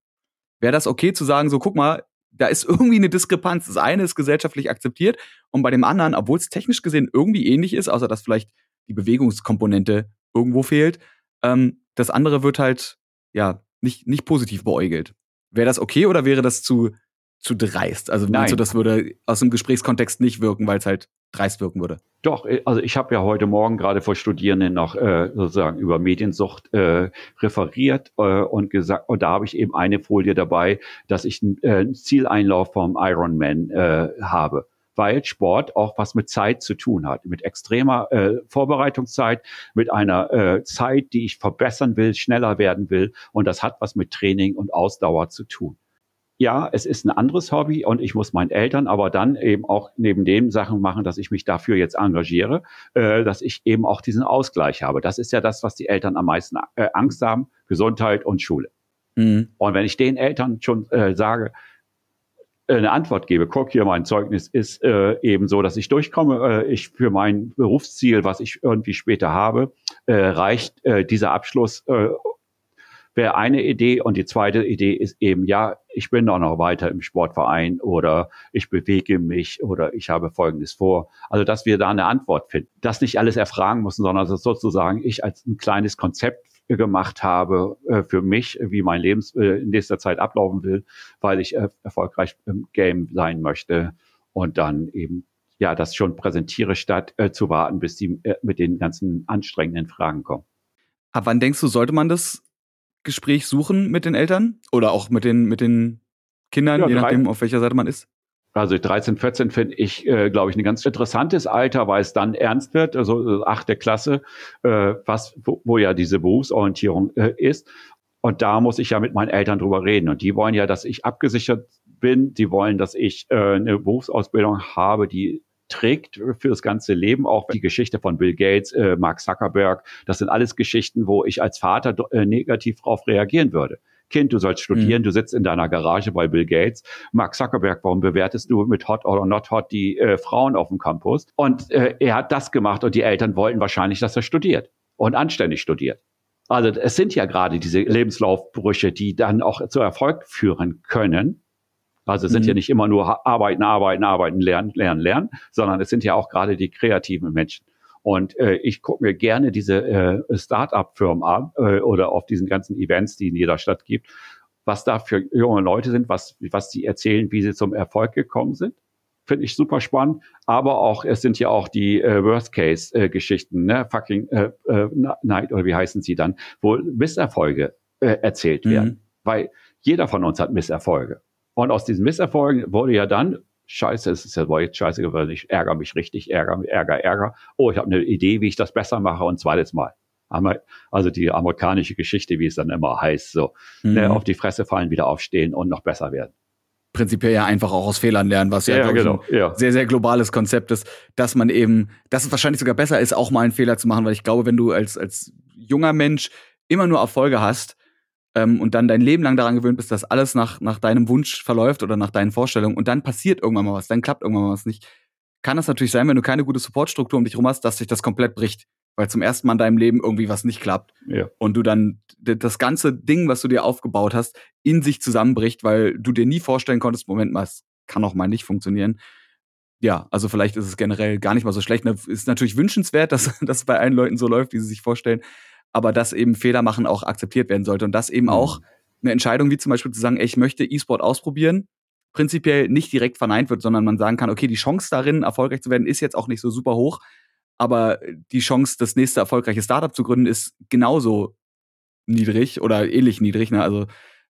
Wäre das okay zu sagen, so, guck mal, da ist irgendwie eine Diskrepanz. Das eine ist gesellschaftlich akzeptiert und bei dem anderen, obwohl es technisch gesehen irgendwie ähnlich ist, außer dass vielleicht die Bewegungskomponente irgendwo fehlt, ähm, das andere wird halt, ja, nicht, nicht positiv beäugelt. Wäre das okay oder wäre das zu, zu dreist? Also meinst du, das würde aus dem Gesprächskontext nicht wirken, weil es halt dreist wirken würde? Doch, äh, also ich habe ja heute Morgen gerade vor Studierenden noch äh, sozusagen über Mediensucht äh, referiert äh, und gesagt, und da habe ich eben eine Folie dabei, dass ich einen äh, Zieleinlauf vom Ironman äh, habe weil Sport auch was mit Zeit zu tun hat, mit extremer äh, Vorbereitungszeit, mit einer äh, Zeit, die ich verbessern will, schneller werden will. Und das hat was mit Training und Ausdauer zu tun ja, es ist ein anderes Hobby und ich muss meinen Eltern aber dann eben auch neben dem Sachen machen, dass ich mich dafür jetzt engagiere, äh, dass ich eben auch diesen Ausgleich habe. Das ist ja das, was die Eltern am meisten äh, Angst haben, Gesundheit und Schule. Mhm. Und wenn ich den Eltern schon äh, sage, äh, eine Antwort gebe, guck hier, mein Zeugnis ist äh, eben so, dass ich durchkomme, äh, ich für mein Berufsziel, was ich irgendwie später habe, äh, reicht äh, dieser Abschluss äh, wäre eine Idee. Und die zweite Idee ist eben, ja, ich bin doch noch weiter im Sportverein oder ich bewege mich oder ich habe Folgendes vor. Also, dass wir da eine Antwort finden. Das nicht alles erfragen müssen, sondern dass sozusagen ich als ein kleines Konzept gemacht habe äh, für mich, wie mein Leben äh, in nächster Zeit ablaufen will, weil ich äh, erfolgreich im Game sein möchte und dann eben ja das schon präsentiere, statt äh, zu warten, bis die äh, mit den ganzen anstrengenden Fragen kommen. Ab wann denkst du, sollte man das Gespräch suchen mit den Eltern oder auch mit den, mit den Kindern, ja, je nachdem, auf welcher Seite man ist? Also 13, 14 finde ich, äh, glaube ich, ein ganz interessantes Alter, weil es dann ernst wird, also äh, achte Klasse, äh, was, wo, wo ja diese Berufsorientierung äh, ist. Und da muss ich ja mit meinen Eltern drüber reden. Und die wollen ja, dass ich abgesichert bin. Die wollen, dass ich äh, eine Berufsausbildung habe, die trägt für das ganze Leben. Auch die Geschichte von Bill Gates, äh, Mark Zuckerberg, das sind alles Geschichten, wo ich als Vater äh, negativ darauf reagieren würde. Kind, du sollst studieren, mhm. du sitzt in deiner Garage bei Bill Gates. Mark Zuckerberg, warum bewertest du mit Hot or Not Hot die äh, Frauen auf dem Campus? Und äh, er hat das gemacht und die Eltern wollten wahrscheinlich, dass er studiert und anständig studiert. Also es sind ja gerade diese Lebenslaufbrüche, die dann auch zu Erfolg führen können. Also es sind mhm. ja nicht immer nur arbeiten, arbeiten, arbeiten, lernen, lernen, lernen, sondern es sind ja auch gerade die kreativen Menschen. Und äh, ich gucke mir gerne diese äh, Start-up-Firmen an äh, oder auf diesen ganzen Events, die in jeder Stadt gibt, was da für junge Leute sind, was, was sie erzählen, wie sie zum Erfolg gekommen sind. Finde ich super spannend. Aber auch, es sind ja auch die äh, Worst-Case-Geschichten, ne? Fucking äh, äh, Night oder wie heißen sie dann, wo Misserfolge äh, erzählt mhm. werden. Weil jeder von uns hat Misserfolge. Und aus diesen Misserfolgen wurde ja dann Scheiße, es ist ja boah, jetzt scheiße geworden, ich ärgere mich richtig, ärgere, ärgere, ärgere. Oh, ich habe eine Idee, wie ich das besser mache und zweites Mal. Also die amerikanische Geschichte, wie es dann immer heißt, so mhm. ne, auf die Fresse fallen, wieder aufstehen und noch besser werden. Prinzipiell ja einfach auch aus Fehlern lernen, was ja, ja genau, ein ja. sehr, sehr globales Konzept ist, dass man eben, dass es wahrscheinlich sogar besser ist, auch mal einen Fehler zu machen, weil ich glaube, wenn du als, als junger Mensch immer nur Erfolge hast, ähm, und dann dein Leben lang daran gewöhnt bist, dass alles nach, nach deinem Wunsch verläuft oder nach deinen Vorstellungen und dann passiert irgendwann mal was, dann klappt irgendwann mal was nicht, kann das natürlich sein, wenn du keine gute Supportstruktur um dich rum hast, dass sich das komplett bricht. Weil zum ersten Mal in deinem Leben irgendwie was nicht klappt. Ja. Und du dann das ganze Ding, was du dir aufgebaut hast, in sich zusammenbricht, weil du dir nie vorstellen konntest, Moment mal, es kann auch mal nicht funktionieren. Ja, also vielleicht ist es generell gar nicht mal so schlecht. Ist natürlich wünschenswert, dass das bei allen Leuten so läuft, wie sie sich vorstellen aber dass eben Fehler machen auch akzeptiert werden sollte und dass eben mhm. auch eine Entscheidung wie zum Beispiel zu sagen, ey, ich möchte E-Sport ausprobieren, prinzipiell nicht direkt verneint wird, sondern man sagen kann, okay, die Chance darin, erfolgreich zu werden, ist jetzt auch nicht so super hoch, aber die Chance, das nächste erfolgreiche Startup zu gründen, ist genauso niedrig oder ähnlich niedrig. Ne? Also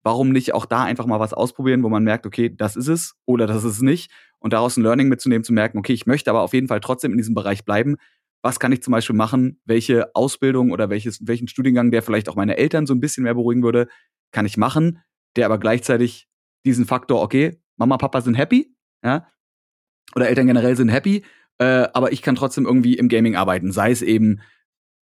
warum nicht auch da einfach mal was ausprobieren, wo man merkt, okay, das ist es oder das ist es nicht und daraus ein Learning mitzunehmen, zu merken, okay, ich möchte aber auf jeden Fall trotzdem in diesem Bereich bleiben, was kann ich zum Beispiel machen, welche Ausbildung oder welches, welchen Studiengang, der vielleicht auch meine Eltern so ein bisschen mehr beruhigen würde, kann ich machen, der aber gleichzeitig diesen Faktor, okay, Mama, Papa sind happy, ja, oder Eltern generell sind happy, äh, aber ich kann trotzdem irgendwie im Gaming arbeiten, sei es eben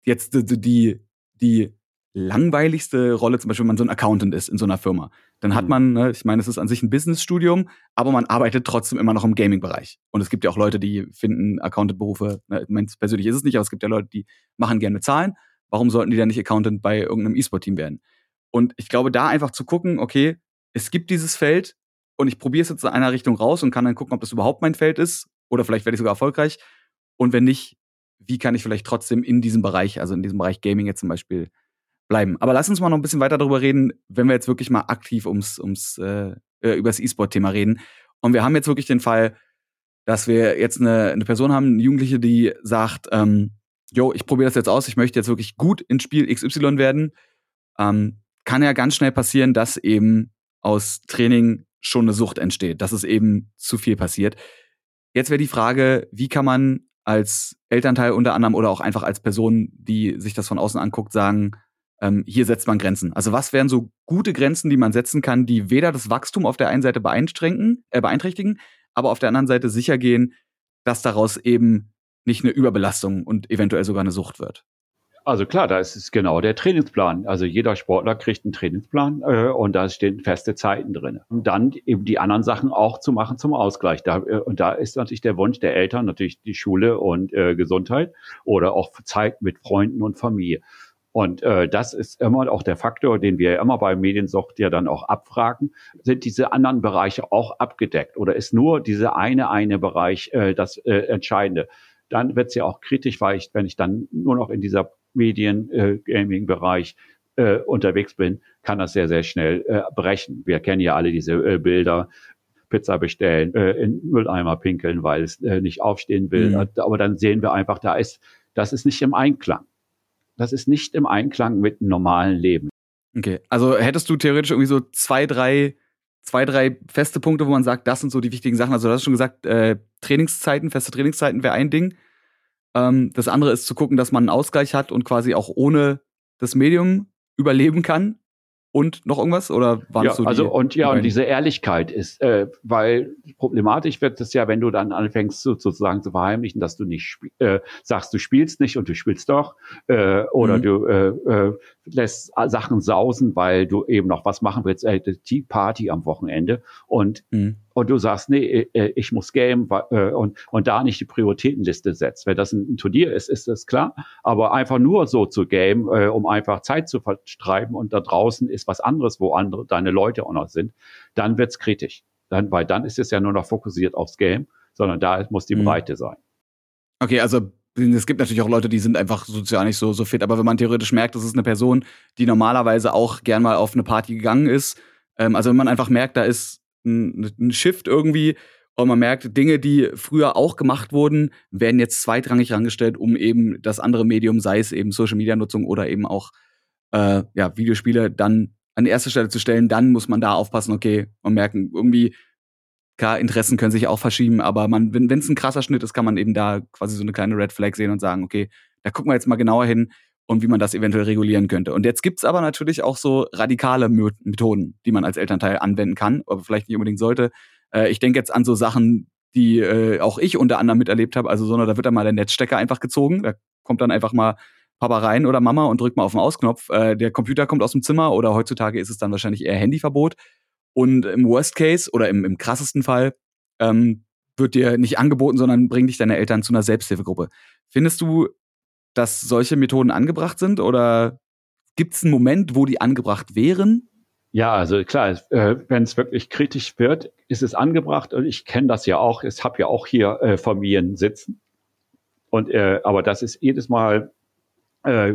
jetzt die, die, die langweiligste Rolle, zum Beispiel, wenn man so ein Accountant ist in so einer Firma. Dann hat mhm. man, ne, ich meine, es ist an sich ein Business-Studium, aber man arbeitet trotzdem immer noch im Gaming-Bereich. Und es gibt ja auch Leute, die finden Accountant-Berufe, ne, persönlich ist es nicht, aber es gibt ja Leute, die machen gerne Zahlen. Warum sollten die dann nicht Accountant bei irgendeinem E-Sport-Team werden? Und ich glaube, da einfach zu gucken, okay, es gibt dieses Feld und ich probiere es jetzt in einer Richtung raus und kann dann gucken, ob das überhaupt mein Feld ist oder vielleicht werde ich sogar erfolgreich. Und wenn nicht, wie kann ich vielleicht trotzdem in diesem Bereich, also in diesem Bereich Gaming jetzt zum Beispiel, bleiben. Aber lass uns mal noch ein bisschen weiter darüber reden, wenn wir jetzt wirklich mal aktiv ums, ums äh, äh, über das E-Sport-Thema reden. Und wir haben jetzt wirklich den Fall, dass wir jetzt eine, eine Person haben, eine Jugendliche, die sagt, ähm, yo, ich probiere das jetzt aus, ich möchte jetzt wirklich gut ins Spiel XY werden. Ähm, kann ja ganz schnell passieren, dass eben aus Training schon eine Sucht entsteht, dass es eben zu viel passiert. Jetzt wäre die Frage, wie kann man als Elternteil unter anderem oder auch einfach als Person, die sich das von außen anguckt, sagen, ähm, hier setzt man Grenzen. Also was wären so gute Grenzen, die man setzen kann, die weder das Wachstum auf der einen Seite beeinträchtigen, äh, beeinträchtigen aber auf der anderen Seite sicher gehen, dass daraus eben nicht eine Überbelastung und eventuell sogar eine Sucht wird. Also klar, da ist es genau der Trainingsplan. Also jeder Sportler kriegt einen Trainingsplan äh, und da stehen feste Zeiten drin. Und dann eben die anderen Sachen auch zu machen zum Ausgleich. Da, äh, und da ist natürlich der Wunsch der Eltern, natürlich die Schule und äh, Gesundheit oder auch Zeit mit Freunden und Familie. Und äh, das ist immer auch der Faktor, den wir immer bei Mediensucht ja dann auch abfragen. Sind diese anderen Bereiche auch abgedeckt oder ist nur diese eine eine Bereich äh, das äh, Entscheidende? Dann wird es ja auch kritisch, weil ich, wenn ich dann nur noch in dieser Medien-Gaming-Bereich äh, äh, unterwegs bin, kann das sehr, sehr schnell äh, brechen. Wir kennen ja alle diese äh, Bilder, Pizza bestellen, äh, in Mülleimer pinkeln, weil es äh, nicht aufstehen will. Mhm. Aber dann sehen wir einfach, da ist, das ist nicht im Einklang das ist nicht im Einklang mit normalen Leben. Okay, also hättest du theoretisch irgendwie so zwei, drei, zwei, drei feste Punkte, wo man sagt, das sind so die wichtigen Sachen. Also du hast schon gesagt, äh, Trainingszeiten, feste Trainingszeiten wäre ein Ding. Ähm, das andere ist zu gucken, dass man einen Ausgleich hat und quasi auch ohne das Medium überleben kann. Und noch irgendwas oder waren ja, so die, also und ja und diese Ehrlichkeit ist, äh, weil problematisch wird es ja, wenn du dann anfängst so, sozusagen zu verheimlichen, dass du nicht äh, sagst, du spielst nicht und du spielst doch äh, oder mhm. du äh, äh, lässt Sachen sausen, weil du eben noch was machen willst, äh, die Party am Wochenende und mhm und du sagst, nee, äh, ich muss game äh, und, und da nicht die Prioritätenliste setzt. Wenn das ein Turnier ist, ist das klar. Aber einfach nur so zu game, äh, um einfach Zeit zu vertreiben und da draußen ist was anderes, wo andere deine Leute auch noch sind, dann wird's kritisch. Dann, weil dann ist es ja nur noch fokussiert aufs Game, sondern da muss die mhm. Breite sein. Okay, also es gibt natürlich auch Leute, die sind einfach sozial nicht so, so fit, aber wenn man theoretisch merkt, das ist eine Person, die normalerweise auch gern mal auf eine Party gegangen ist, ähm, also wenn man einfach merkt, da ist ein, ein Shift irgendwie. Und man merkt, Dinge, die früher auch gemacht wurden, werden jetzt zweitrangig herangestellt, um eben das andere Medium, sei es eben Social Media Nutzung oder eben auch äh, ja, Videospiele, dann an die erste Stelle zu stellen. Dann muss man da aufpassen, okay, man merken, irgendwie, klar, Interessen können sich auch verschieben, aber man, wenn es ein krasser Schnitt ist, kann man eben da quasi so eine kleine Red Flag sehen und sagen, okay, da gucken wir jetzt mal genauer hin, und wie man das eventuell regulieren könnte. Und jetzt gibt's aber natürlich auch so radikale Methoden, die man als Elternteil anwenden kann, aber vielleicht nicht unbedingt sollte. Äh, ich denke jetzt an so Sachen, die äh, auch ich unter anderem miterlebt habe. Also so, da wird dann mal der Netzstecker einfach gezogen. Da kommt dann einfach mal Papa rein oder Mama und drückt mal auf den Ausknopf. Äh, der Computer kommt aus dem Zimmer oder heutzutage ist es dann wahrscheinlich eher Handyverbot. Und im Worst Case oder im, im krassesten Fall ähm, wird dir nicht angeboten, sondern bringen dich deine Eltern zu einer Selbsthilfegruppe. Findest du, dass solche Methoden angebracht sind? Oder gibt es einen Moment, wo die angebracht wären? Ja, also klar, äh, wenn es wirklich kritisch wird, ist es angebracht. Und ich kenne das ja auch. Ich habe ja auch hier äh, Familien sitzen. Und äh, aber das ist jedes Mal äh,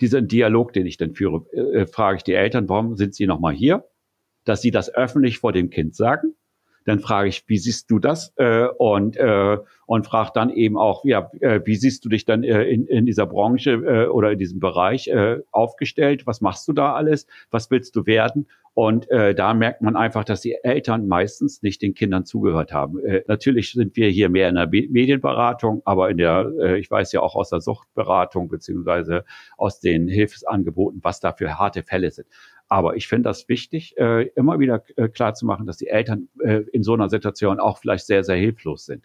dieser Dialog, den ich dann führe, äh, frage ich die Eltern, warum sind sie noch mal hier? Dass sie das öffentlich vor dem Kind sagen dann frage ich, wie siehst du das? Äh, und äh, und frage dann eben auch, ja, äh, wie siehst du dich dann äh, in, in dieser Branche äh, oder in diesem Bereich äh, aufgestellt? Was machst du da alles? Was willst du werden? Und äh, da merkt man einfach, dass die Eltern meistens nicht den Kindern zugehört haben. Äh, natürlich sind wir hier mehr in der Medienberatung, aber in der, äh, ich weiß ja auch aus der Suchtberatung beziehungsweise aus den Hilfsangeboten, was da für harte Fälle sind. Aber ich finde das wichtig, äh, immer wieder äh, klar zu machen, dass die Eltern äh, in so einer Situation auch vielleicht sehr, sehr hilflos sind.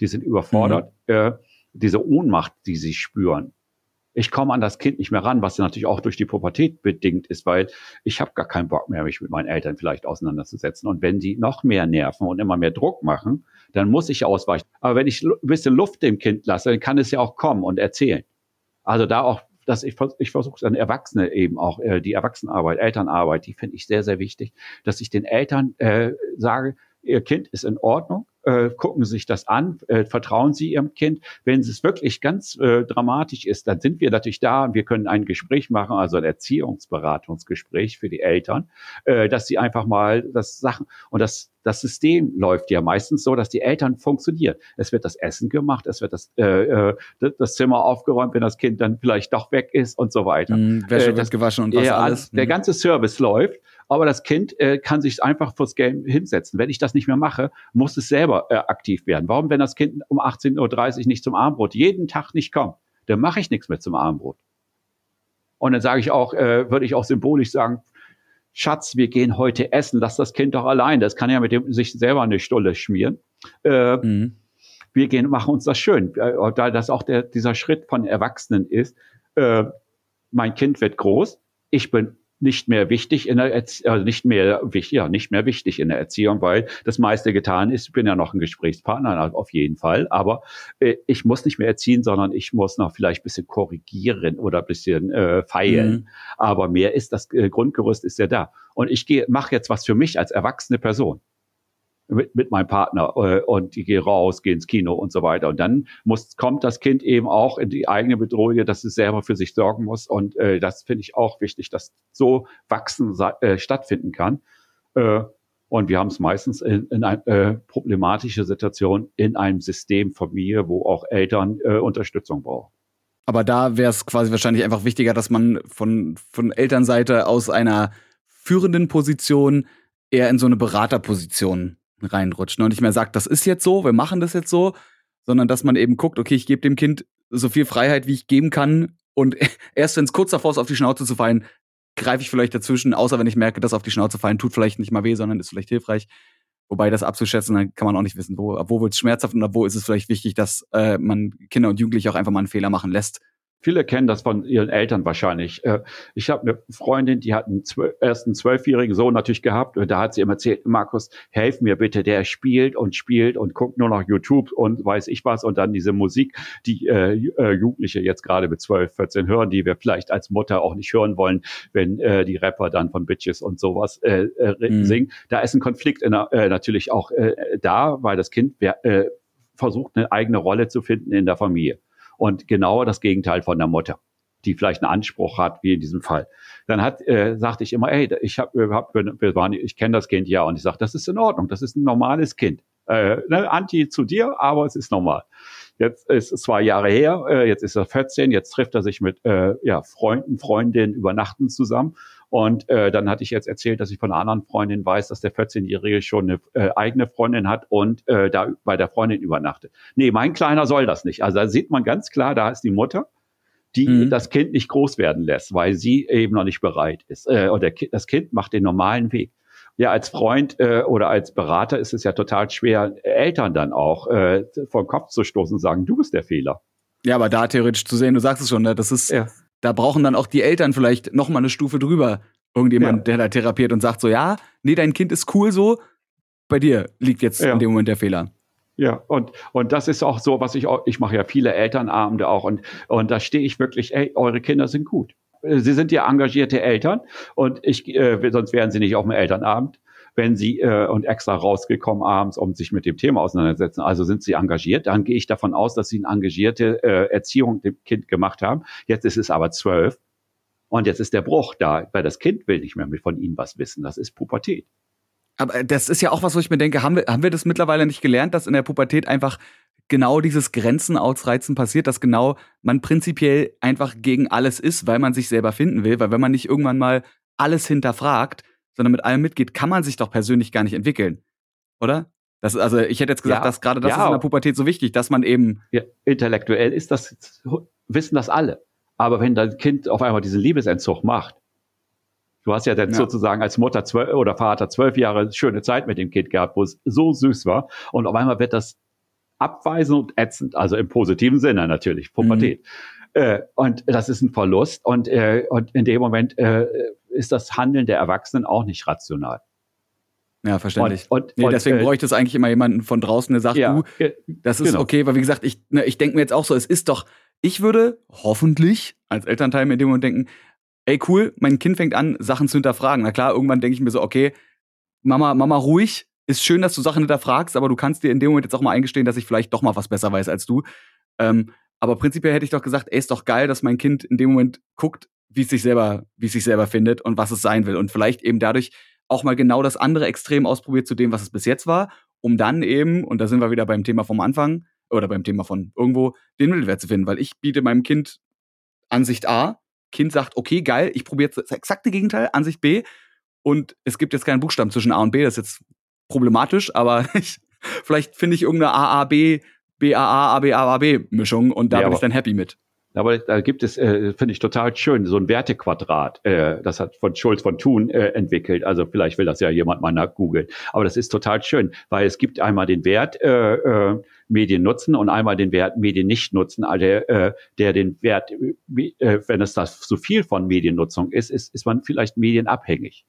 Die sind überfordert. Mhm. Äh, diese Ohnmacht, die sie spüren. Ich komme an das Kind nicht mehr ran, was natürlich auch durch die Pubertät bedingt ist, weil ich habe gar keinen Bock mehr, mich mit meinen Eltern vielleicht auseinanderzusetzen. Und wenn die noch mehr nerven und immer mehr Druck machen, dann muss ich ausweichen. Aber wenn ich ein bisschen Luft dem Kind lasse, dann kann es ja auch kommen und erzählen. Also da auch dass ich, ich versuche dann Erwachsene eben auch, äh, die Erwachsenenarbeit, Elternarbeit, die finde ich sehr, sehr wichtig, dass ich den Eltern äh, sage, ihr Kind ist in Ordnung, äh, gucken Sie sich das an, äh, vertrauen Sie Ihrem Kind. Wenn es wirklich ganz äh, dramatisch ist, dann sind wir natürlich da und wir können ein Gespräch machen, also ein Erziehungsberatungsgespräch für die Eltern, äh, dass sie einfach mal das Sachen und das das System läuft ja meistens so, dass die Eltern funktionieren. Es wird das Essen gemacht, es wird das, äh, äh das Zimmer aufgeräumt, wenn das Kind dann vielleicht doch weg ist und so weiter. Mm, Wäsche äh, das, wird gewaschen und was ja, alles. Der mhm. ganze Service läuft aber das Kind äh, kann sich einfach fürs Game hinsetzen. Wenn ich das nicht mehr mache, muss es selber äh, aktiv werden. Warum, wenn das Kind um 18.30 Uhr nicht zum Armbrot jeden Tag nicht kommt, dann mache ich nichts mehr zum Armbrot. Und dann sage ich auch, äh, würde ich auch symbolisch sagen, Schatz, wir gehen heute essen, lass das Kind doch allein. Das kann ja mit dem sich selber eine Stulle schmieren. Äh, mhm. Wir gehen, machen uns das schön. Äh, da das auch der, dieser Schritt von Erwachsenen ist, äh, mein Kind wird groß, ich bin nicht mehr wichtig in der Erzie also nicht mehr wichtig, ja, nicht mehr wichtig in der Erziehung, weil das meiste getan ist. Ich bin ja noch ein Gesprächspartner auf jeden Fall, aber äh, ich muss nicht mehr erziehen, sondern ich muss noch vielleicht ein bisschen korrigieren oder ein bisschen äh, feilen. Mhm. Aber mehr ist das äh, Grundgerüst ist ja da. Und ich gehe mache jetzt was für mich als erwachsene Person mit, mit meinem Partner äh, und die gehe raus, gehe ins Kino und so weiter. Und dann muss, kommt das Kind eben auch in die eigene Bedrohung, dass es selber für sich sorgen muss. Und äh, das finde ich auch wichtig, dass so Wachsen äh, stattfinden kann. Äh, und wir haben es meistens in, in eine äh, problematische Situation in einem System Familie, wo auch Eltern äh, Unterstützung brauchen. Aber da wäre es quasi wahrscheinlich einfach wichtiger, dass man von, von Elternseite aus einer führenden Position eher in so eine Beraterposition reinrutscht. Ne? Und nicht mehr sagt, das ist jetzt so, wir machen das jetzt so, sondern dass man eben guckt, okay, ich gebe dem Kind so viel Freiheit, wie ich geben kann. Und erst wenn es kurz davor ist, auf die Schnauze zu fallen, greife ich vielleicht dazwischen, außer wenn ich merke, dass auf die Schnauze fallen tut vielleicht nicht mal weh, sondern ist vielleicht hilfreich. Wobei das abzuschätzen, dann kann man auch nicht wissen, wo, wo wird es schmerzhaft und wo ist es vielleicht wichtig, dass äh, man Kinder und Jugendliche auch einfach mal einen Fehler machen lässt Viele kennen das von ihren Eltern wahrscheinlich. Äh, ich habe eine Freundin, die hat einen ersten zwölfjährigen Sohn natürlich gehabt und da hat sie immer erzählt, Markus, helf mir bitte, der spielt und spielt und guckt nur noch YouTube und weiß ich was und dann diese Musik, die äh, äh Jugendliche jetzt gerade mit 12, 14 hören, die wir vielleicht als Mutter auch nicht hören wollen, wenn äh, die Rapper dann von Bitches und sowas äh, äh, mhm. singen. Da ist ein Konflikt äh, natürlich auch da, weil das Kind versucht, eine eigene Rolle zu finden in der Familie und genau das Gegenteil von der Mutter die vielleicht einen Anspruch hat, wie in diesem Fall. Dann hat, äh, sagte ich immer, ey, ich habe, hab, wir waren, ich kenne das Kind ja, und ich sage, das ist in Ordnung, das ist ein normales Kind. Äh, ne, Anti zu dir, aber es ist normal. Jetzt ist es zwei Jahre her, äh, jetzt ist er 14, jetzt trifft er sich mit äh, ja, Freunden, Freundinnen übernachten zusammen und äh, dann hatte ich jetzt erzählt, dass ich von einer anderen Freundin weiß, dass der 14-Jährige schon eine äh, eigene Freundin hat und äh, da bei der Freundin übernachtet. Nee, mein Kleiner soll das nicht. Also da sieht man ganz klar, da ist die Mutter, die mhm. das Kind nicht groß werden lässt, weil sie eben noch nicht bereit ist. Äh, oder das Kind macht den normalen Weg. Ja, als Freund äh, oder als Berater ist es ja total schwer, Eltern dann auch äh, vom Kopf zu stoßen und sagen, du bist der Fehler. Ja, aber da theoretisch zu sehen, du sagst es schon, ne? das ist ja da brauchen dann auch die Eltern vielleicht noch mal eine Stufe drüber. Irgendjemand, ja. der da therapiert und sagt so, ja, nee, dein Kind ist cool so, bei dir liegt jetzt ja. in dem Moment der Fehler. Ja, und, und das ist auch so, was ich auch, ich mache ja viele Elternabende auch und, und da stehe ich wirklich, ey, eure Kinder sind gut. Sie sind ja engagierte Eltern und ich, äh, sonst wären sie nicht auf dem Elternabend wenn Sie äh, und extra rausgekommen abends, um sich mit dem Thema auseinandersetzen. Also sind Sie engagiert. Dann gehe ich davon aus, dass Sie eine engagierte äh, Erziehung dem Kind gemacht haben. Jetzt ist es aber zwölf und jetzt ist der Bruch da, weil das Kind will nicht mehr von Ihnen was wissen. Das ist Pubertät. Aber das ist ja auch was, wo ich mir denke, haben wir, haben wir das mittlerweile nicht gelernt, dass in der Pubertät einfach genau dieses Grenzen ausreizen passiert, dass genau man prinzipiell einfach gegen alles ist, weil man sich selber finden will, weil wenn man nicht irgendwann mal alles hinterfragt, sondern mit allem mitgeht, kann man sich doch persönlich gar nicht entwickeln. Oder? Das, also ich hätte jetzt gesagt, ja, dass gerade das ja, ist in der Pubertät so wichtig, dass man eben. Ja, intellektuell ist das, wissen das alle. Aber wenn dein Kind auf einmal diesen Liebesentzug macht, du hast ja dann sozusagen als Mutter zwölf oder Vater zwölf Jahre schöne Zeit mit dem Kind gehabt, wo es so süß war, und auf einmal wird das abweisend und ätzend, also im positiven Sinne natürlich, Pubertät. Mhm. Äh, und das ist ein Verlust und, äh, und in dem Moment äh, ist das Handeln der Erwachsenen auch nicht rational. Ja, verständlich. Und, und, nee, und deswegen äh, bräuchte es eigentlich immer jemanden von draußen, der sagt, ja, du, das ist genau. okay, weil wie gesagt, ich, ne, ich denke mir jetzt auch so, es ist doch, ich würde hoffentlich als Elternteil mir in dem Moment denken, ey cool, mein Kind fängt an, Sachen zu hinterfragen. Na klar, irgendwann denke ich mir so, okay, Mama, Mama, ruhig, ist schön, dass du Sachen hinterfragst, aber du kannst dir in dem Moment jetzt auch mal eingestehen, dass ich vielleicht doch mal was besser weiß als du. Ähm, aber prinzipiell hätte ich doch gesagt, ey, ist doch geil, dass mein Kind in dem Moment guckt, wie es sich selber, wie es sich selber findet und was es sein will. Und vielleicht eben dadurch auch mal genau das andere Extrem ausprobiert zu dem, was es bis jetzt war, um dann eben, und da sind wir wieder beim Thema vom Anfang oder beim Thema von irgendwo, den Mittelwert zu finden. Weil ich biete meinem Kind Ansicht A, Kind sagt, okay, geil, ich probiere das exakte Gegenteil, Ansicht B, und es gibt jetzt keinen Buchstaben zwischen A und B, das ist jetzt problematisch, aber ich, vielleicht finde ich irgendeine AAB, BAA, ABA, AB Mischung und da ja, bin ich dann happy mit. Aber da gibt es, äh, finde ich total schön, so ein Wertequadrat. Äh, das hat von Schulz von Thun äh, entwickelt. Also vielleicht will das ja jemand mal nachgoogeln. Aber das ist total schön, weil es gibt einmal den Wert äh, äh, Medien nutzen und einmal den Wert Medien nicht nutzen. Also der, äh, der den Wert, äh, wenn es das zu viel von Mediennutzung ist, ist, ist man vielleicht medienabhängig.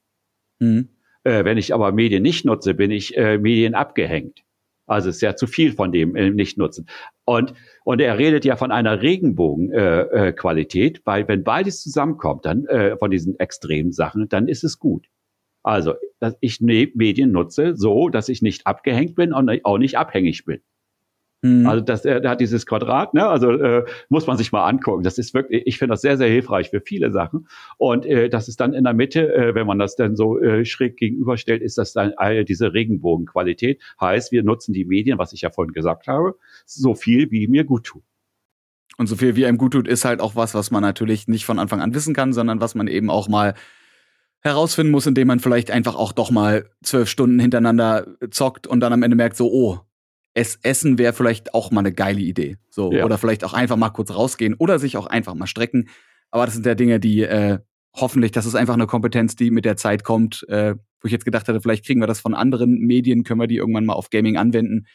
Mhm. Äh, wenn ich aber Medien nicht nutze, bin ich äh, medienabgehängt. Also es ist ja zu viel von dem äh, nicht nutzen. Und, und er redet ja von einer Regenbogenqualität, äh, äh, weil wenn beides zusammenkommt, dann äh, von diesen extremen Sachen, dann ist es gut. Also, dass ich Medien nutze so, dass ich nicht abgehängt bin und auch nicht abhängig bin. Mhm. Also das, der, der hat dieses Quadrat, ne? Also äh, muss man sich mal angucken. Das ist wirklich, ich finde das sehr, sehr hilfreich für viele Sachen. Und äh, das ist dann in der Mitte, äh, wenn man das dann so äh, schräg gegenüberstellt, ist das dann äh, diese Regenbogenqualität. Heißt, wir nutzen die Medien, was ich ja vorhin gesagt habe, so viel, wie mir gut tut. Und so viel, wie einem gut tut, ist halt auch was, was man natürlich nicht von Anfang an wissen kann, sondern was man eben auch mal herausfinden muss, indem man vielleicht einfach auch doch mal zwölf Stunden hintereinander zockt und dann am Ende merkt so, oh, es Essen wäre vielleicht auch mal eine geile Idee. So, ja. oder vielleicht auch einfach mal kurz rausgehen oder sich auch einfach mal strecken. Aber das sind ja Dinge, die äh, hoffentlich, das ist einfach eine Kompetenz, die mit der Zeit kommt, äh, wo ich jetzt gedacht hatte, vielleicht kriegen wir das von anderen Medien, können wir die irgendwann mal auf Gaming anwenden.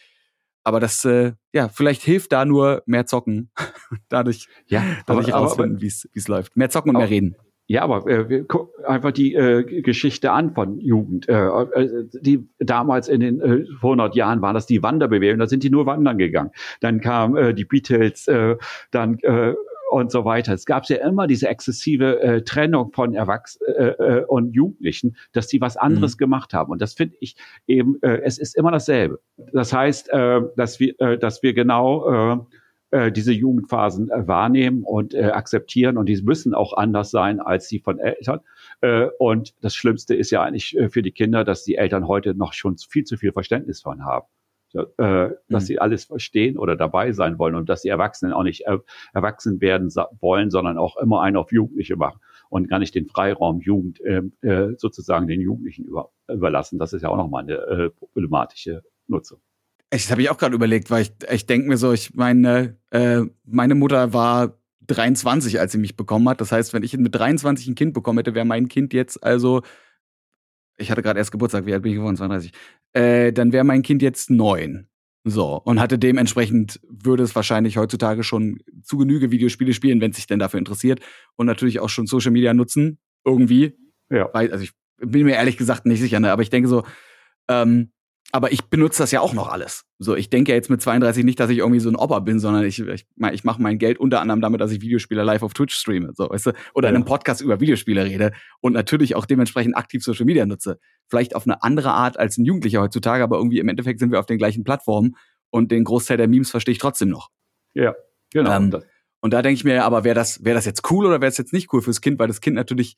Aber das, äh, ja, vielleicht hilft da nur mehr zocken. Dadurch, ja, dadurch aber, rausfinden, wie es läuft. Mehr zocken und mehr reden. Ja, aber äh, wir gucken einfach die äh, Geschichte an von Jugend. Äh, äh, die damals in den äh, 100 Jahren waren das die Wanderbewegung, da sind die nur wandern gegangen. Dann kamen äh, die Beatles, äh, dann äh, und so weiter. Es gab ja immer diese exzessive äh, Trennung von Erwachsenen äh, äh, und Jugendlichen, dass die was anderes mhm. gemacht haben. Und das finde ich eben, äh, es ist immer dasselbe. Das heißt, äh, dass wir, äh, dass wir genau äh, äh, diese Jugendphasen äh, wahrnehmen und äh, akzeptieren und die müssen auch anders sein als die von Eltern. Äh, und das Schlimmste ist ja eigentlich äh, für die Kinder, dass die Eltern heute noch schon viel zu viel Verständnis von haben. Äh, dass mhm. sie alles verstehen oder dabei sein wollen und dass die Erwachsenen auch nicht äh, erwachsen werden wollen, sondern auch immer einen auf Jugendliche machen und gar nicht den Freiraum Jugend äh, äh, sozusagen den Jugendlichen über, überlassen. Das ist ja auch nochmal eine äh, problematische Nutzung. Das habe ich auch gerade überlegt, weil ich, ich denke mir so, ich meine, äh, meine Mutter war 23, als sie mich bekommen hat. Das heißt, wenn ich mit 23 ein Kind bekommen hätte, wäre mein Kind jetzt also, ich hatte gerade erst Geburtstag, wie alt bin ich geworden? 32. Äh, dann wäre mein Kind jetzt neun. So, und hatte dementsprechend, würde es wahrscheinlich heutzutage schon zu Genüge Videospiele spielen, wenn es sich denn dafür interessiert. Und natürlich auch schon Social Media nutzen, irgendwie. Ja. Weil, also ich bin mir ehrlich gesagt nicht sicher, ne? aber ich denke so, ähm, aber ich benutze das ja auch noch alles. So, ich denke jetzt mit 32 nicht, dass ich irgendwie so ein Opa bin, sondern ich, ich, ich mache mein Geld unter anderem damit, dass ich Videospiele live auf Twitch streame, so, weißt du, oder ja. in einem Podcast über Videospiele rede und natürlich auch dementsprechend aktiv Social Media nutze. Vielleicht auf eine andere Art als ein Jugendlicher heutzutage, aber irgendwie im Endeffekt sind wir auf den gleichen Plattformen und den Großteil der Memes verstehe ich trotzdem noch. Ja, genau. Ähm, und da denke ich mir, aber wäre das, wäre das jetzt cool oder wäre es jetzt nicht cool fürs Kind, weil das Kind natürlich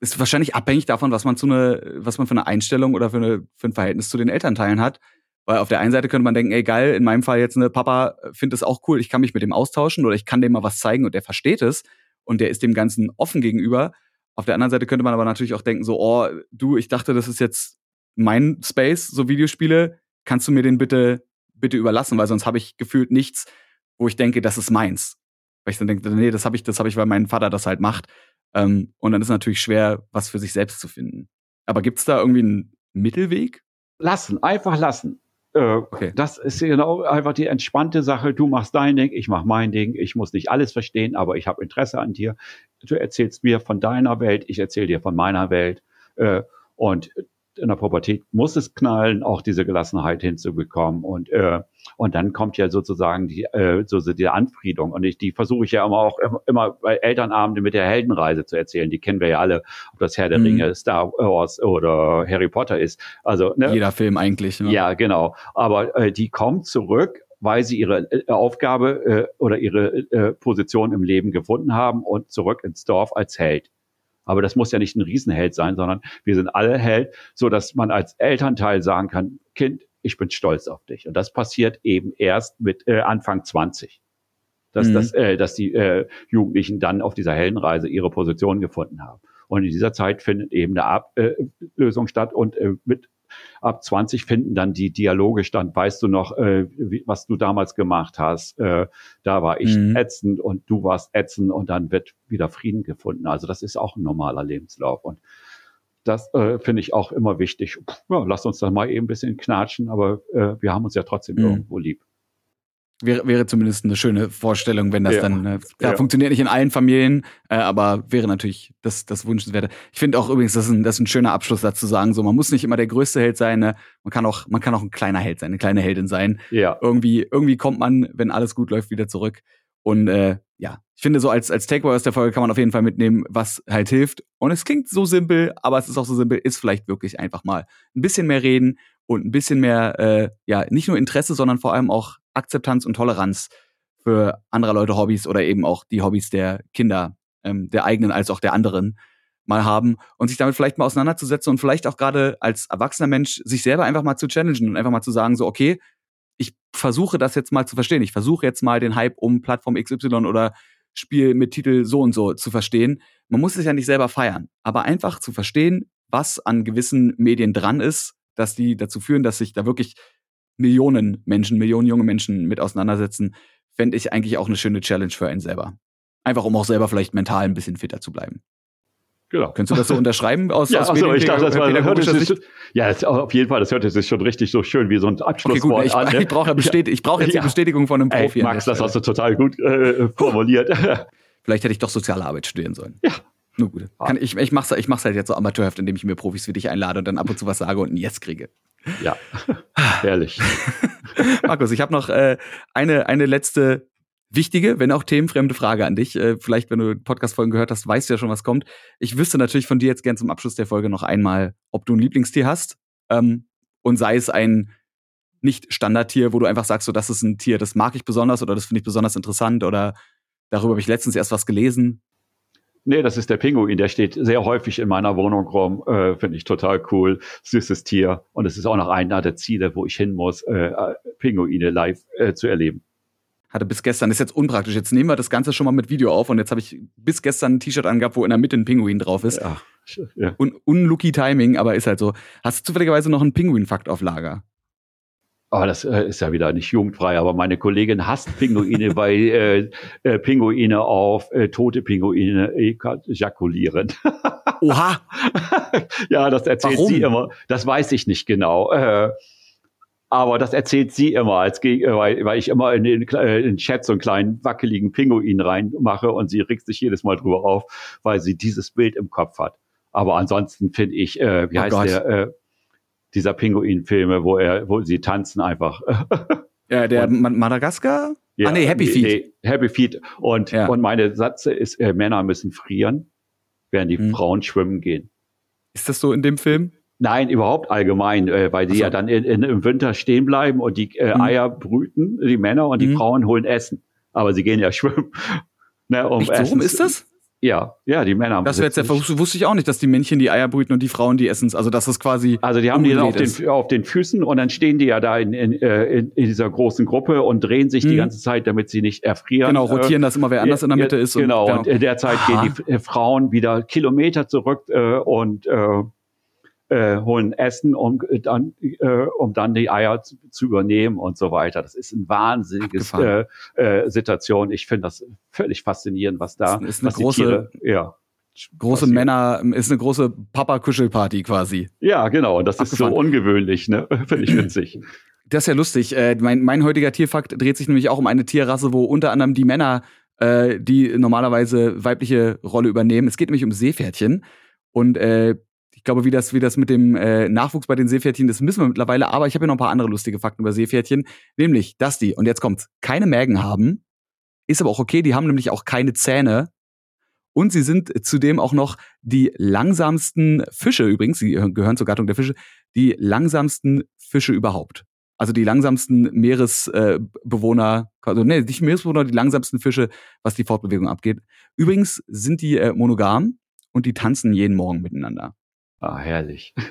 ist wahrscheinlich abhängig davon, was man zu eine, was man für eine Einstellung oder für, eine, für ein Verhältnis zu den Elternteilen hat. Weil auf der einen Seite könnte man denken, ey geil, in meinem Fall jetzt eine Papa findet es auch cool, ich kann mich mit dem austauschen oder ich kann dem mal was zeigen und der versteht es und der ist dem Ganzen offen gegenüber. Auf der anderen Seite könnte man aber natürlich auch denken, so, oh, du, ich dachte, das ist jetzt mein Space, so Videospiele, kannst du mir den bitte, bitte überlassen, weil sonst habe ich gefühlt nichts, wo ich denke, das ist meins. Weil ich dann denke, nee, das habe ich, das habe ich, weil mein Vater das halt macht. Ähm, und dann ist es natürlich schwer, was für sich selbst zu finden. Aber gibt es da irgendwie einen Mittelweg? Lassen, einfach lassen. Äh, okay. Das ist genau einfach die entspannte Sache. Du machst dein Ding, ich mach mein Ding. Ich muss nicht alles verstehen, aber ich habe Interesse an dir. Du erzählst mir von deiner Welt, ich erzähle dir von meiner Welt. Äh, und in der Pubertät muss es knallen, auch diese Gelassenheit hinzubekommen. Und, äh, und dann kommt ja sozusagen die, äh, so, so die Anfriedung. Und ich, die versuche ich ja immer auch immer bei Elternabende mit der Heldenreise zu erzählen. Die kennen wir ja alle, ob das Herr der mhm. Ringe, Star Wars oder Harry Potter ist. Also ne? jeder Film eigentlich. Ne? Ja, genau. Aber äh, die kommt zurück weil sie ihre äh, Aufgabe äh, oder ihre äh, Position im Leben gefunden haben und zurück ins Dorf als Held. Aber das muss ja nicht ein Riesenheld sein, sondern wir sind alle Held, so dass man als Elternteil sagen kann, Kind, ich bin stolz auf dich. Und das passiert eben erst mit äh, Anfang 20. Dass, mhm. das, äh, dass die äh, Jugendlichen dann auf dieser Heldenreise ihre Position gefunden haben. Und in dieser Zeit findet eben eine Ablösung äh, statt und äh, mit ab 20 finden dann die Dialoge stand. Weißt du noch, äh, wie, was du damals gemacht hast? Äh, da war ich mhm. ätzend und du warst ätzend und dann wird wieder Frieden gefunden. Also das ist auch ein normaler Lebenslauf und das äh, finde ich auch immer wichtig. Ja, lass uns da mal eben ein bisschen knatschen, aber äh, wir haben uns ja trotzdem mhm. irgendwo lieb. Wäre, wäre zumindest eine schöne Vorstellung, wenn das ja. dann, äh, klar, ja. funktioniert nicht in allen Familien, äh, aber wäre natürlich das, das Wünschenswerte. Ich finde auch übrigens, das ist, ein, das ist ein schöner Abschlusssatz zu sagen, so, man muss nicht immer der größte Held sein, ne? man kann auch, man kann auch ein kleiner Held sein, eine kleine Heldin sein. Ja. Irgendwie, irgendwie kommt man, wenn alles gut läuft, wieder zurück. Und äh, ja, ich finde, so als, als Takeaway aus der Folge kann man auf jeden Fall mitnehmen, was halt hilft. Und es klingt so simpel, aber es ist auch so simpel, ist vielleicht wirklich einfach mal ein bisschen mehr reden und ein bisschen mehr, äh, ja, nicht nur Interesse, sondern vor allem auch Akzeptanz und Toleranz für anderer Leute Hobbys oder eben auch die Hobbys der Kinder, ähm, der eigenen als auch der anderen mal haben und sich damit vielleicht mal auseinanderzusetzen und vielleicht auch gerade als erwachsener Mensch sich selber einfach mal zu challengen und einfach mal zu sagen, so, okay, ich versuche das jetzt mal zu verstehen. Ich versuche jetzt mal den Hype um Plattform XY oder Spiel mit Titel so und so zu verstehen. Man muss es ja nicht selber feiern, aber einfach zu verstehen, was an gewissen Medien dran ist, dass die dazu führen, dass sich da wirklich Millionen Menschen, Millionen junge Menschen mit auseinandersetzen, fände ich eigentlich auch eine schöne Challenge für einen selber. Einfach um auch selber vielleicht mental ein bisschen fitter zu bleiben. Genau. Könntest du das so unterschreiben aus, ja, aus achso, ich dachte, das war, hörte sich, ja, das, auf jeden Fall, das hörte sich schon richtig so schön wie so ein Abschlusswort okay, gut, ich, an. Ne? Ich brauche Bestät ich brauch jetzt ja. die Bestätigung von einem Profi. Ey, Max, das hast du total gut äh, formuliert. Vielleicht hätte ich doch soziale Arbeit studieren sollen. Ja. Nur gut. Kann, ich, ich mache es ich mach's halt jetzt so amateurhaft, indem ich mir Profis wie dich einlade und dann ab und zu was sage und ein Yes kriege. Ja, herrlich. Markus, ich habe noch äh, eine, eine letzte wichtige, wenn auch themenfremde Frage an dich. Äh, vielleicht, wenn du Podcast-Folgen gehört hast, weißt du ja schon, was kommt. Ich wüsste natürlich von dir jetzt gern zum Abschluss der Folge noch einmal, ob du ein Lieblingstier hast ähm, und sei es ein nicht Standardtier, wo du einfach sagst, so das ist ein Tier, das mag ich besonders oder das finde ich besonders interessant oder darüber habe ich letztens erst was gelesen. Nee, das ist der Pinguin. Der steht sehr häufig in meiner Wohnung rum. Äh, Finde ich total cool. Süßes Tier. Und es ist auch noch einer der Ziele, wo ich hin muss, äh, Pinguine live äh, zu erleben hatte bis gestern, ist jetzt unpraktisch. Jetzt nehmen wir das Ganze schon mal mit Video auf und jetzt habe ich bis gestern ein T-Shirt angehabt, wo in der Mitte ein Pinguin drauf ist. Ja, ja. Un unlucky Timing, aber ist halt so. Hast du zufälligerweise noch einen Pinguin-Fakt auf Lager? Oh, das äh, ist ja wieder nicht jugendfrei, aber meine Kollegin hasst Pinguine, weil äh, äh, Pinguine auf äh, tote Pinguine ejakulieren. Oha! ja, das erzählt Warum? sie immer. Das weiß ich nicht genau. Aber das erzählt sie immer, als äh, weil, weil ich immer in den, äh, in den Chat so einen kleinen wackeligen Pinguin reinmache und sie regt sich jedes Mal drüber auf, weil sie dieses Bild im Kopf hat. Aber ansonsten finde ich, äh, wie oh heißt Gott. der, äh, dieser Pinguin-Filme, wo er, wo sie tanzen einfach. ja, der und, Madagaskar? Ja, ah, nee, Happy Feet. Nee, Happy Feet. Und, ja. und meine Satze ist, äh, Männer müssen frieren, während die hm. Frauen schwimmen gehen. Ist das so in dem Film? Nein, überhaupt allgemein, äh, weil die so. ja dann in, in, im Winter stehen bleiben und die äh, mhm. Eier brüten, die Männer, und die mhm. Frauen holen Essen. Aber sie gehen ja schwimmen. ne, um Echt, so rum ist das? Ja, ja, die Männer haben Das jetzt ja, wusste ich auch nicht, dass die Männchen die Eier brüten und die Frauen die essen. Also das ist quasi. Also die haben die dann auf den, auf den Füßen und dann stehen die ja da in, in, äh, in, in dieser großen Gruppe und drehen sich mhm. die ganze Zeit, damit sie nicht erfrieren. Genau, rotieren, dass immer wer anders in der Mitte ist. Genau, und, und in der Zeit Aha. gehen die äh, Frauen wieder Kilometer zurück äh, und äh, äh, holen Essen, um dann, äh, um dann die Eier zu, zu, übernehmen und so weiter. Das ist ein wahnsinniges äh, äh, Situation. Ich finde das völlig faszinierend, was da ist, ist eine große, Tiere, ja, große Männer, ist eine große Papa-Kuschelparty quasi. Ja, genau. Und das Abgefahren. ist so ungewöhnlich, ne? Finde ich witzig. Das ist ja lustig. Äh, mein, mein heutiger Tierfakt dreht sich nämlich auch um eine Tierrasse, wo unter anderem die Männer äh, die normalerweise weibliche Rolle übernehmen. Es geht nämlich um Seepferdchen. Und äh, glaube, wie das, wie das mit dem äh, Nachwuchs bei den Seepferdchen ist, wissen wir mittlerweile. Aber ich habe hier noch ein paar andere lustige Fakten über Seepferdchen. Nämlich, dass die, und jetzt kommt's, keine Mägen haben. Ist aber auch okay, die haben nämlich auch keine Zähne. Und sie sind zudem auch noch die langsamsten Fische übrigens, sie gehören zur Gattung der Fische, die langsamsten Fische überhaupt. Also die langsamsten Meeresbewohner, also nee, nicht Meeresbewohner, die langsamsten Fische, was die Fortbewegung abgeht. Übrigens sind die äh, monogam und die tanzen jeden Morgen miteinander. Ah, herrlich.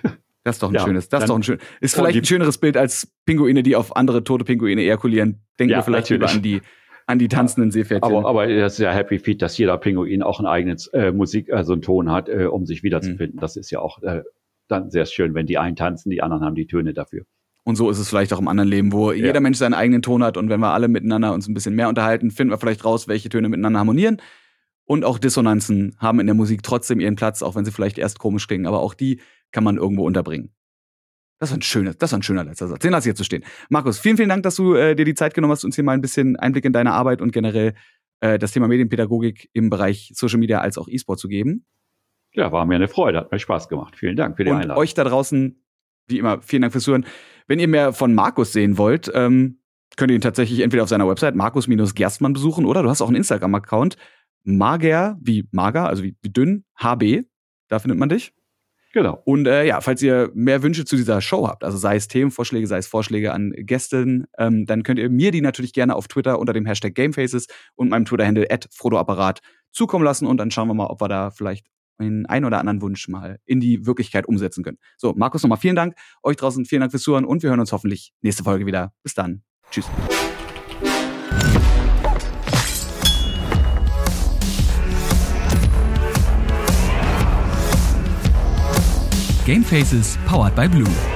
Das ist doch ein ja, schönes, das ist doch ein schön, ist vielleicht ein schöneres Bild als Pinguine, die auf andere tote Pinguine ejakulieren. Denken ja, wir vielleicht natürlich. lieber an die, an die tanzenden Seepferdchen. Aber, aber das ist ja Happy Feet, dass jeder Pinguin auch ein eigenes äh, Musik, also einen Ton hat, äh, um sich wiederzufinden. Mhm. Das ist ja auch äh, dann sehr schön, wenn die einen tanzen, die anderen haben die Töne dafür. Und so ist es vielleicht auch im anderen Leben, wo ja. jeder Mensch seinen eigenen Ton hat und wenn wir alle miteinander uns ein bisschen mehr unterhalten, finden wir vielleicht raus, welche Töne miteinander harmonieren. Und auch Dissonanzen haben in der Musik trotzdem ihren Platz, auch wenn sie vielleicht erst komisch klingen. Aber auch die kann man irgendwo unterbringen. Das ist ein schöner, das ist ein schöner letzter Satz. Den lasse ich jetzt so stehen. Markus, vielen, vielen Dank, dass du äh, dir die Zeit genommen hast, uns hier mal ein bisschen Einblick in deine Arbeit und generell äh, das Thema Medienpädagogik im Bereich Social Media als auch E-Sport zu geben. Ja, war mir eine Freude, hat mir Spaß gemacht. Vielen Dank für die und Einladung. Euch da draußen, wie immer, vielen Dank fürs Zuhören. Wenn ihr mehr von Markus sehen wollt, ähm, könnt ihr ihn tatsächlich entweder auf seiner Website Markus-Gerstmann besuchen oder du hast auch einen Instagram-Account, Mager, wie mager, also wie, wie dünn, HB. Da findet man dich. Genau. Und äh, ja, falls ihr mehr Wünsche zu dieser Show habt, also sei es Themenvorschläge, sei es Vorschläge an Gästen, ähm, dann könnt ihr mir die natürlich gerne auf Twitter unter dem Hashtag Gamefaces und meinem Twitter-Handle @frodoapparat zukommen lassen und dann schauen wir mal, ob wir da vielleicht einen ein oder anderen Wunsch mal in die Wirklichkeit umsetzen können. So, Markus, nochmal vielen Dank. Euch draußen vielen Dank fürs Zuhören und wir hören uns hoffentlich nächste Folge wieder. Bis dann. Tschüss. Game Faces powered by Blue.